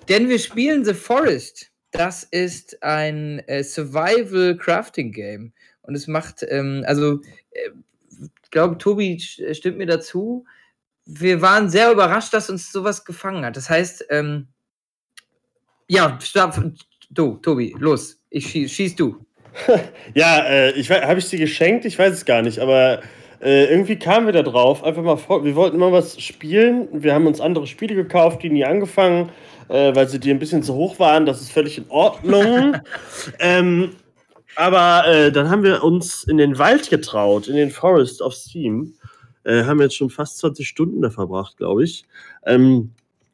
S2: denn wir spielen The Forest. Das ist ein äh, Survival Crafting Game. Und es macht, ähm, also äh, ich glaube, Tobi stimmt mir dazu. Wir waren sehr überrascht, dass uns sowas gefangen hat. Das heißt, ähm, ja, du, Tobi, los, ich schieß, schieß du.
S3: ja, äh, ich habe ich sie geschenkt? Ich weiß es gar nicht, aber äh, irgendwie kamen wir da drauf. Einfach mal vor, wir wollten immer was spielen. Wir haben uns andere Spiele gekauft, die nie angefangen, äh, weil sie dir ein bisschen zu hoch waren. Das ist völlig in Ordnung. ähm, aber äh, dann haben wir uns in den Wald getraut, in den Forest of Steam. Äh, haben jetzt schon fast 20 Stunden da verbracht, glaube ich. Ähm,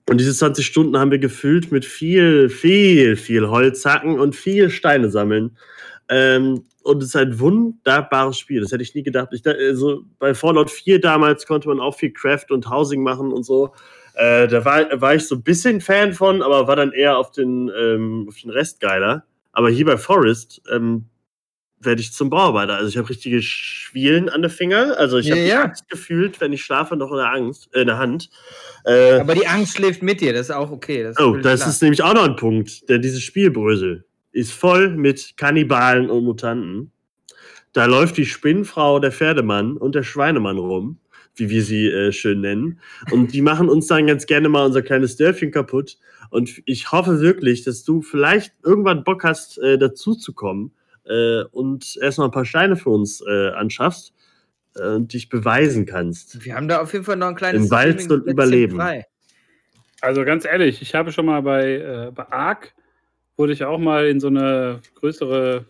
S3: und diese 20 Stunden haben wir gefüllt mit viel, viel, viel Holzhacken und viel Steine sammeln. Ähm, und es ist ein wunderbares Spiel. Das hätte ich nie gedacht. Ich, also bei Fallout 4 damals konnte man auch viel Craft und Housing machen und so. Äh, da war, war ich so ein bisschen Fan von, aber war dann eher auf den, ähm, auf den Rest geiler. Aber hier bei Forest ähm, werde ich zum Bauarbeiter. Also ich habe richtige Schwielen an den Finger. Also ich habe
S2: Ja, ja.
S3: Angst gefühlt, wenn ich schlafe, noch in der Angst, äh, in der Hand. Äh,
S2: Aber die Angst schläft mit dir, das ist auch okay. Das ist
S3: oh, das
S2: klar.
S3: ist nämlich auch noch ein Punkt. Denn dieses Spielbrösel ist voll mit Kannibalen und Mutanten. Da läuft die Spinnfrau, der Pferdemann und der Schweinemann rum, wie wir sie äh, schön nennen. Und die machen uns dann ganz gerne mal unser kleines Dörfchen kaputt. Und ich hoffe wirklich, dass du vielleicht irgendwann Bock hast, äh, dazu zu kommen äh, und erstmal ein paar Steine für uns äh, anschaffst äh, und dich beweisen kannst.
S2: Wir haben da auf jeden Fall noch ein kleines
S3: Im Wald
S2: Streaming-Plätzchen
S3: überleben.
S2: frei.
S1: Also ganz ehrlich, ich habe schon mal bei, äh, bei ARK, wurde ich auch mal in so eine größere,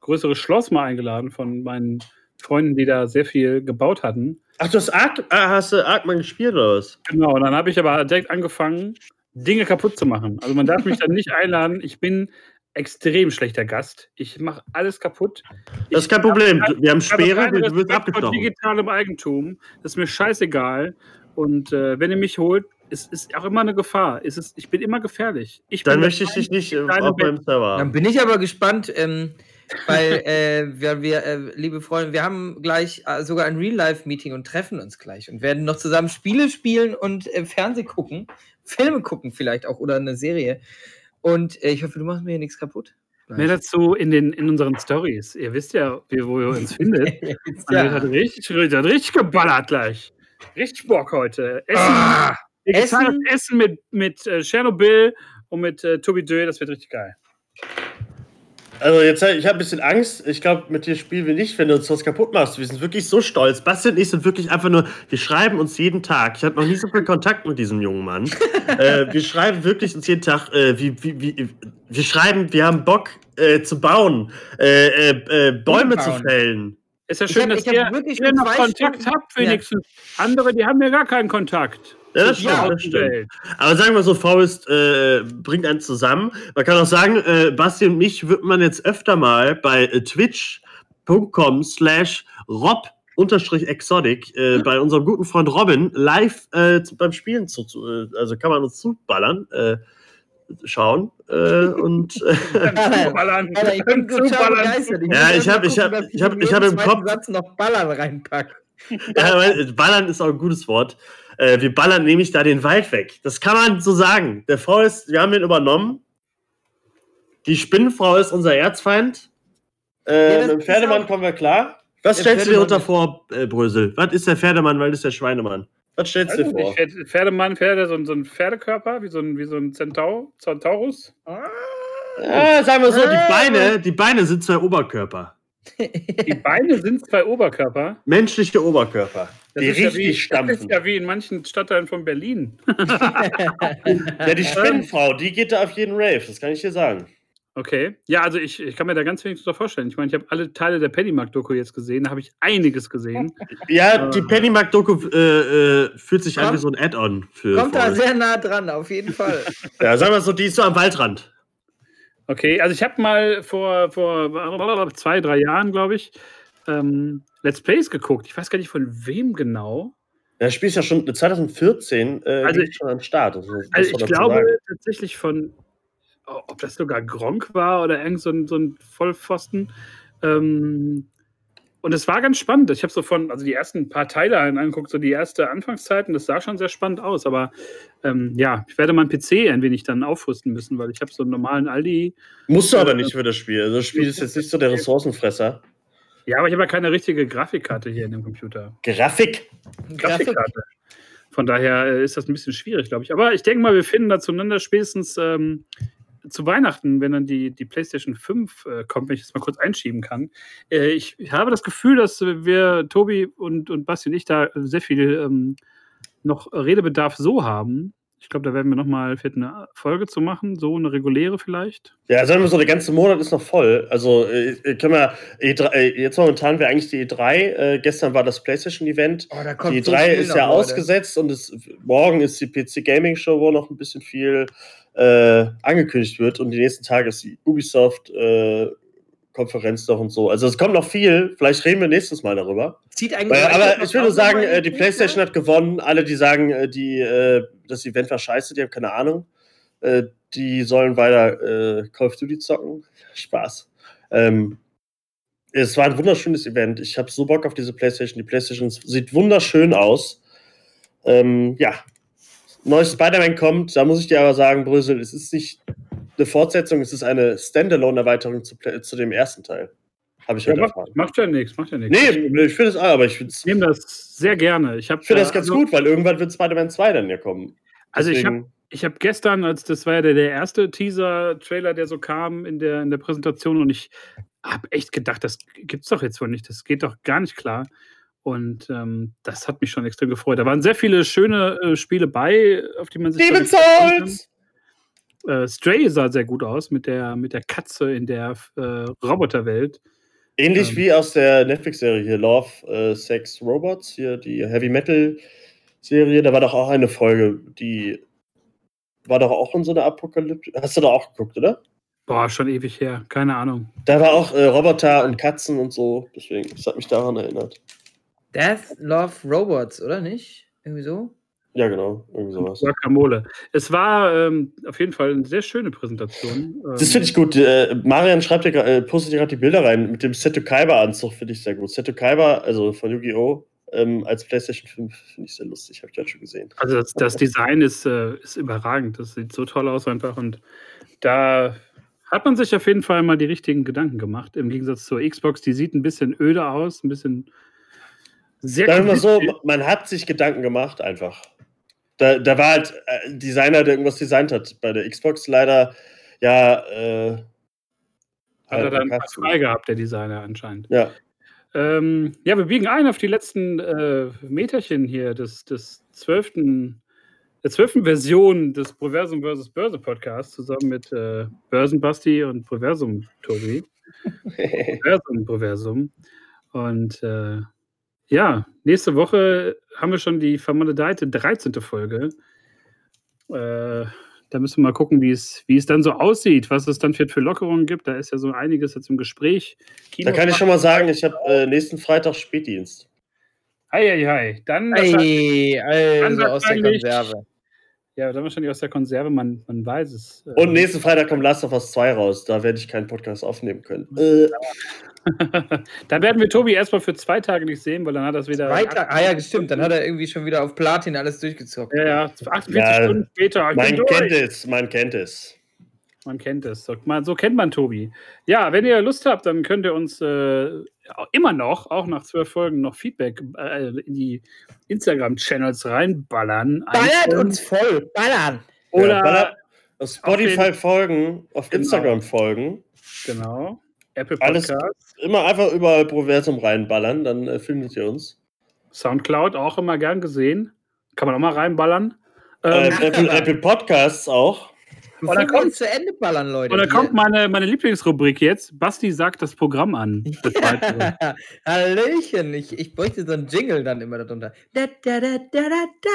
S1: größere Schloss mal eingeladen von meinen Freunden, die da sehr viel gebaut hatten.
S3: Ach, du hast, Ark, ah, hast du Ark mal gespielt oder was?
S1: Genau, und dann habe ich aber direkt angefangen, Dinge kaputt zu machen. Also man darf mich dann nicht einladen. Ich bin extrem schlechter Gast. Ich mache alles kaputt.
S3: Das ist kein
S1: hab
S3: Problem. Wir haben Speere, du wirst abgestochen.
S1: digitalem Eigentum. Das ist mir scheißegal. Und äh, wenn ihr mich holt, ist, ist auch immer eine Gefahr. Es ist, ich bin immer gefährlich. Ich
S3: Dann
S1: bin
S3: möchte ich dich nicht äh, auf meinem Server
S2: Dann bin ich aber gespannt, ähm, weil äh, wir, wir äh, liebe Freunde, wir haben gleich äh, sogar ein Real-Life-Meeting und treffen uns gleich und werden noch zusammen Spiele spielen und äh, Fernseh gucken, Filme gucken vielleicht auch oder eine Serie. Und äh, ich hoffe, du machst mir hier nichts kaputt.
S1: Mehr dazu in, den, in unseren Stories. Ihr wisst ja, wie, wo ihr uns findet. Ja. hat richtig, hat richtig geballert gleich. Richtig Bock heute. Essen,
S2: Ah, Essen.
S1: Essen mit, mit äh, Tschernobyl und mit äh, Tobi Dö, das wird richtig geil.
S3: Also jetzt, ich habe ein bisschen Angst. Ich glaube, mit dir spielen wir nicht, wenn du uns was kaputt machst. Wir sind wirklich so stolz. Basti und ich sind wirklich einfach nur, wir schreiben uns jeden Tag. Ich hatte noch nie so viel Kontakt mit diesem jungen Mann. äh, wir schreiben wirklich uns jeden Tag, äh, wie, wie, wie, wir schreiben, wir haben Bock äh, zu bauen, äh, äh, äh, Bäume zu
S2: Bauen.
S3: fällen.
S1: Ist ja schön,
S2: hab-
S1: dass
S2: ich hab
S1: ihr,
S2: wirklich
S1: ihr noch Kontakt
S2: Stunden-
S1: habt, wenigstens. Andere, die haben ja gar keinen Kontakt.
S3: Ja, das stimmt, das stimmt. Aber sagen wir so, Forest äh, bringt einen zusammen. Man kann auch sagen, äh, Basti und mich wird man jetzt öfter mal bei äh, twitch.com slash Rob unterstrich exotic äh, bei unserem guten Freund Robin live äh, beim Spielen zu, zu, äh, also kann man uns zuballern, äh, schauen äh, und
S2: Ballern. Alter, ich bin total begeistert.
S3: Ja, ich habe ich hab, ich hab, ich hab im Kopf
S2: Satz noch Ballern reinpacken.
S3: Ja, weil, ballern ist auch ein gutes Wort. Äh, wir ballern nämlich da den Wald weg. Das kann man so sagen. Der Forest, wir haben den übernommen. Die Spinnenfrau ist unser Erzfeind. Äh,
S2: Ja,
S3: mit dem Pferdemann kommen wir klar. Was stellst du dir unter vor, äh, Brösel? Was ist der Pferdemann, weil das ist der Schweinemann? Was stellst du dir vor?
S1: Pferde- Pferdemann, Pferde, so, ein- so ein Pferdekörper, wie so ein, wie so ein Zentau, Centaurus.
S3: Ja, sagen wir so, die
S2: Ah.
S3: Beine, die Beine sind zwei Oberkörper.
S1: Die Beine sind zwei Oberkörper.
S3: Menschliche Oberkörper.
S1: Das
S3: die
S1: ist ja
S3: richtig
S1: wie, Das
S3: stampfen.
S1: ist ja wie in manchen Stadtteilen von Berlin.
S3: Ja, die Spinnenfrau, die geht da auf jeden Rave, das kann ich dir sagen.
S1: Okay. Ja, also ich, ich kann mir da ganz wenig drunter vorstellen. Ich meine, ich habe alle Teile der Pennymark-Doku jetzt gesehen, da habe ich einiges gesehen.
S3: Ja, die
S1: Äh.
S3: Pennymark-Doku äh, äh, fühlt sich an
S2: Kommt-
S3: wie so ein Add-on für.
S2: Kommt da sehr nah dran, auf jeden Fall.
S3: Ja, sagen wir so, die ist so am Waldrand.
S1: Okay, also ich habe mal vor, vor zwei, drei Jahren, glaube ich, ähm, Let's Plays geguckt. Ich weiß gar nicht von wem genau.
S3: Ja, das Spiel ist ja schon 2014 äh,
S1: Also
S3: ging schon den Start. Das,
S1: Also ich glaube
S3: sagen.
S1: tatsächlich von, ob das sogar Gronk war oder irgend so ein, so ein Vollpfosten. Ähm, und es war ganz spannend. Ich habe so von, also die ersten paar Teile angeguckt, so die erste Anfangszeit, und das sah schon sehr spannend aus. Aber ähm, ja, ich werde meinen PC ein wenig dann aufrüsten müssen, weil ich habe so einen normalen Aldi.
S3: Musst du aber
S1: äh,
S3: nicht für das Spiel. Also das Spiel ist jetzt nicht so der Ressourcenfresser.
S1: Ja, aber ich habe ja keine richtige Grafikkarte hier in dem Computer.
S3: Grafik.
S1: Grafikkarte. Von daher äh, ist das ein bisschen schwierig, glaube ich. Aber ich denke mal, wir finden da zueinander spätestens ähm, zu Weihnachten, wenn dann die, die PlayStation 5 äh, kommt, wenn ich das mal kurz einschieben kann. Äh, ich habe das Gefühl, dass wir, Tobi und, und Basti und ich, da sehr viel ähm, noch Redebedarf so haben. Ich glaube, da werden wir nochmal eine Folge zu machen, so eine reguläre vielleicht.
S3: Ja, sagen wir so, der ganze Monat ist noch voll. Also äh, können wir, E3, äh, jetzt momentan wäre eigentlich die E3. Äh, gestern war das PlayStation-Event.
S2: Oh, da kommt
S3: Die
S2: so
S3: E3
S2: viel
S3: ist
S2: noch,
S3: ja
S2: Leute.
S3: ausgesetzt und es, morgen ist die PC Gaming Show, wo noch ein bisschen viel äh, angekündigt wird und die nächsten Tage ist die Ubisoft äh, Konferenz noch und so. Also es kommt noch viel. Vielleicht reden wir nächstes Mal darüber.
S2: Zieht eigentlich
S3: Weil, aber ich würde sagen, äh, die PlayStation
S2: ne?
S3: hat gewonnen. Alle, die sagen, äh, die, äh, das Event war scheiße, die haben keine Ahnung. Äh, die sollen weiter äh, Call of Duty zocken. Spaß. Ähm, es war ein wunderschönes Event. Ich habe so Bock auf diese PlayStation. Die PlayStation sieht wunderschön aus. Ähm, ja, neues Spider-Man kommt. Da muss ich dir aber sagen, Brösel, es ist nicht eine Fortsetzung, es ist eine Standalone-Erweiterung zu, zu dem ersten Teil. Habe ich
S1: Ja,
S3: heute
S1: macht, macht ja nichts, macht ja nichts.
S3: Nee, ich finde es, aber ich finde
S1: Ich nehme das sehr gerne. Ich,
S3: ich finde
S1: da-
S3: das ganz
S1: also-
S3: gut, weil irgendwann wird Spider-Man 2 dann ja kommen.
S1: Also ich habe
S3: Deswegen-
S1: Ich habe gestern, als das war ja der, der erste Teaser-Trailer, der so kam in der, in der Präsentation, und ich habe echt gedacht, das gibt's doch jetzt wohl nicht, das geht doch gar nicht klar. Und ähm, das hat mich schon extrem gefreut. Da waren sehr viele schöne äh, Spiele bei, auf die man sich. Kann.
S3: Souls!
S1: Äh, Stray sah sehr gut aus mit der, mit der Katze in der äh, Roboterwelt.
S3: Ähnlich
S1: Ähm.
S3: wie aus der Netflix-Serie hier, Love, äh, Sex, Robots, hier die Heavy Metal-Serie, da war doch auch eine Folge, die war doch auch in so einer Apokalypse. Hast du da auch geguckt, oder?
S1: Boah, schon ewig her, keine Ahnung.
S3: Da war auch äh, Roboter und Katzen und so, deswegen, das hat mich daran erinnert.
S2: Death, Love, Robots, oder nicht? Irgendwie so?
S3: Ja, genau, irgendwie sowas.
S1: Guacamole. Es war ähm, auf jeden Fall eine sehr schöne Präsentation.
S3: Das finde ich gut. Äh, Marian schreibt dir, gra- äh, postet dir gerade die Bilder rein mit dem Seto Kaiba-Anzug, finde ich sehr gut. Seto Kaiba, also von Yu-Gi-Oh! Ähm, als PlayStation 5 finde ich sehr lustig, habe ich gerade schon gesehen.
S1: Also das, das Design ist, äh, ist überragend. Das sieht so toll aus einfach. Und da hat man sich auf jeden Fall mal die richtigen Gedanken gemacht. Im Gegensatz zur Xbox, die sieht ein bisschen öde aus, ein bisschen sehr
S3: Sagen wir so, man hat sich Gedanken gemacht einfach. Da, da war halt äh, ein Designer, der irgendwas designt hat. Bei der Xbox leider, ja, äh,
S1: Hat er
S3: halt
S1: dann frei gehabt, der Designer anscheinend.
S3: Ja,
S1: Ähm, ja, wir biegen ein auf die letzten äh, Meterchen hier des, des 12. der zwölften Version des Proversum vs. Börse Podcasts zusammen mit äh, Börsenbasti und Proversum Tobi. Proversum, Proversum. Und äh, ja, nächste Woche haben wir schon die vermaledeite 13. Folge. Äh, da müssen wir mal gucken, wie es, wie es dann so aussieht, was es dann für, für Lockerungen gibt. Da ist ja so einiges jetzt im Gespräch.
S3: da kann ich schon mal sagen, ich habe äh, nächsten Freitag Spätdienst.
S1: Eieiei. Dann wahrscheinlich-
S2: Ey, also
S1: Dann
S2: aus der Konserve.
S1: Ja, dann wahrscheinlich aus der Konserve, man, man weiß es. äh.
S3: Und nächsten Freitag kommt Last of Us 2 raus. Da werde ich keinen Podcast aufnehmen können. Äh,
S1: dann werden wir Tobi erstmal für zwei Tage nicht sehen, weil dann hat er es wieder.
S2: Weiter. Ah ja, stimmt. Dann hat er irgendwie schon wieder auf Platin alles durchgezockt.
S1: Ja, ja, 48
S3: Ja,
S1: Stunden später. ich
S3: man kennt es, man kennt es.
S1: Man kennt es. So, man, so kennt man Tobi. Ja, wenn ihr Lust habt, dann könnt ihr uns äh, immer noch, auch nach zwölf Folgen, noch Feedback äh, in die Instagram-Channels reinballern.
S2: Ballert
S1: Einzeln.
S2: uns voll. Ballern.
S1: Oder
S3: Ja, ballert- auf Spotify
S1: den-
S3: folgen, auf
S1: Genau.
S3: Instagram folgen.
S1: genau. Apple
S3: Alles-
S1: Podcast,
S3: Immer einfach überall Proversum reinballern, dann äh, findet ihr uns.
S1: Soundcloud auch immer gern gesehen. Kann man auch mal reinballern.
S3: Äh,
S1: Ähm,
S3: Apple, Apple Podcasts auch.
S2: Bevor
S1: dann kommt-
S2: zu Ende ballern, Leute.
S1: und da
S2: hier-
S1: kommt meine, meine Lieblingsrubrik jetzt. Basti sagt das Programm an. Das.
S2: Hallöchen. Ich, ich bräuchte so einen Jingle dann immer darunter. Da, da, da, da, da, da.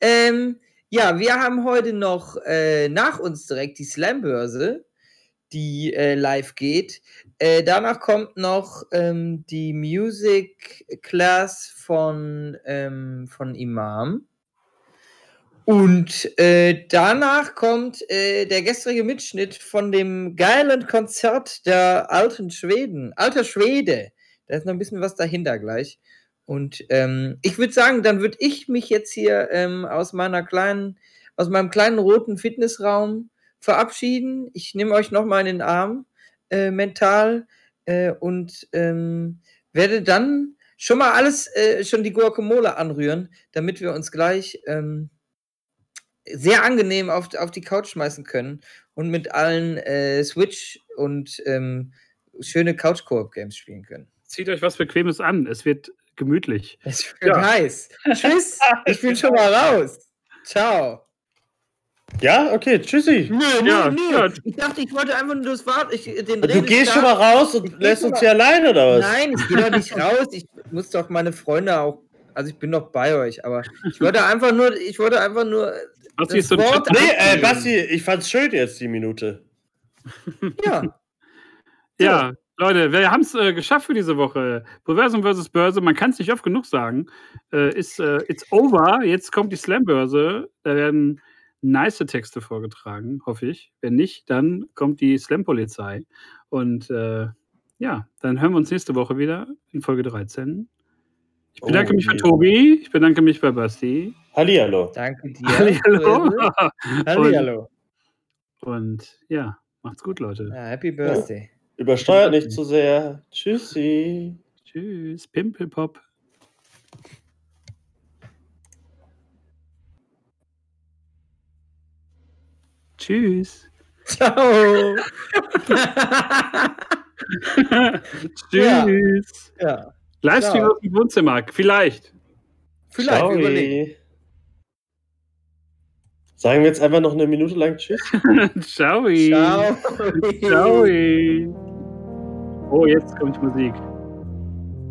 S2: Ähm, ja, wir haben heute noch äh, nach uns direkt die Slam-Börse, die äh, live geht. Äh, danach kommt noch ähm, die Music Class von, ähm, von Imam. Und äh, danach kommt äh, der gestrige Mitschnitt von dem geilen Konzert der alten Schweden. Alter Schwede. Da ist noch ein bisschen was dahinter gleich. Und ähm, ich würde sagen, dann würde ich mich jetzt hier ähm, aus meiner kleinen, aus meinem kleinen roten Fitnessraum verabschieden. Ich nehme euch nochmal in den Arm äh, mental äh, und ähm, werde dann schon mal alles, äh, schon die Guacamole anrühren, damit wir uns gleich ähm, sehr angenehm auf, auf die Couch schmeißen können und mit allen äh, Switch und ähm, schöne Couch-Koop-Games spielen können.
S1: Zieht euch was Bequemes an. Es wird gemütlich.
S2: Es wird
S1: Ja.
S2: heiß. Tschüss. Ich bin schon mal raus. Ciao.
S3: Ja, okay, tschüssi.
S2: Nö, nö,
S1: Ja,
S2: nö.
S1: ja.
S2: Ich dachte, ich wollte einfach nur das Wort. Ich, den
S3: Du gehst schon mal raus
S2: Ich
S3: und
S2: geh
S3: lässt uns hier alleine, oder was?
S2: Nein, ich gehe doch nicht raus. Ich muss doch meine Freunde auch. Also ich bin doch bei euch, aber ich wollte einfach nur, ich wollte einfach nur,
S1: Basti
S2: Das
S1: ist so ein
S2: Wort-
S3: Nee, äh,
S2: abgeben.
S3: Basti, ich fand's schön jetzt, die Minute.
S2: ja.
S1: Ja, Leute, wir haben es äh, geschafft für diese Woche. Proversum versus Börse, man kann es nicht oft genug sagen. Äh, ist äh, it's over. Jetzt kommt die Slam-Börse. Da werden nice Texte vorgetragen, hoffe ich. Wenn nicht, dann kommt die Slam-Polizei. Und äh, ja, dann hören wir uns nächste Woche wieder in Folge 13. Ich bedanke
S3: Oh,
S1: mich bei. Tobi. Ich bedanke mich bei Basti.
S3: Hallihallo.
S2: Danke dir.
S1: Hallo.
S2: Hallihallo.
S1: Und ja, macht's gut, Leute.
S2: Ja, happy Birthday.
S3: Übersteuert nicht zu sehr. Tschüssi.
S1: Tschüss. Pimpelpop. Tschüss.
S2: Ciao.
S1: Tschüss.
S2: ja.
S1: Livestream
S2: Ciao.
S1: aus dem Wohnzimmer. Vielleicht.
S2: Vielleicht
S3: Ciao.
S2: überlegen.
S3: Sagen wir jetzt einfach noch eine Minute lang Tschüss.
S1: Ciao.
S2: Ciao.
S1: Ciao. Oh, jetzt kommt Musik.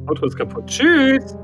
S1: Auto ist kaputt. Tschüss.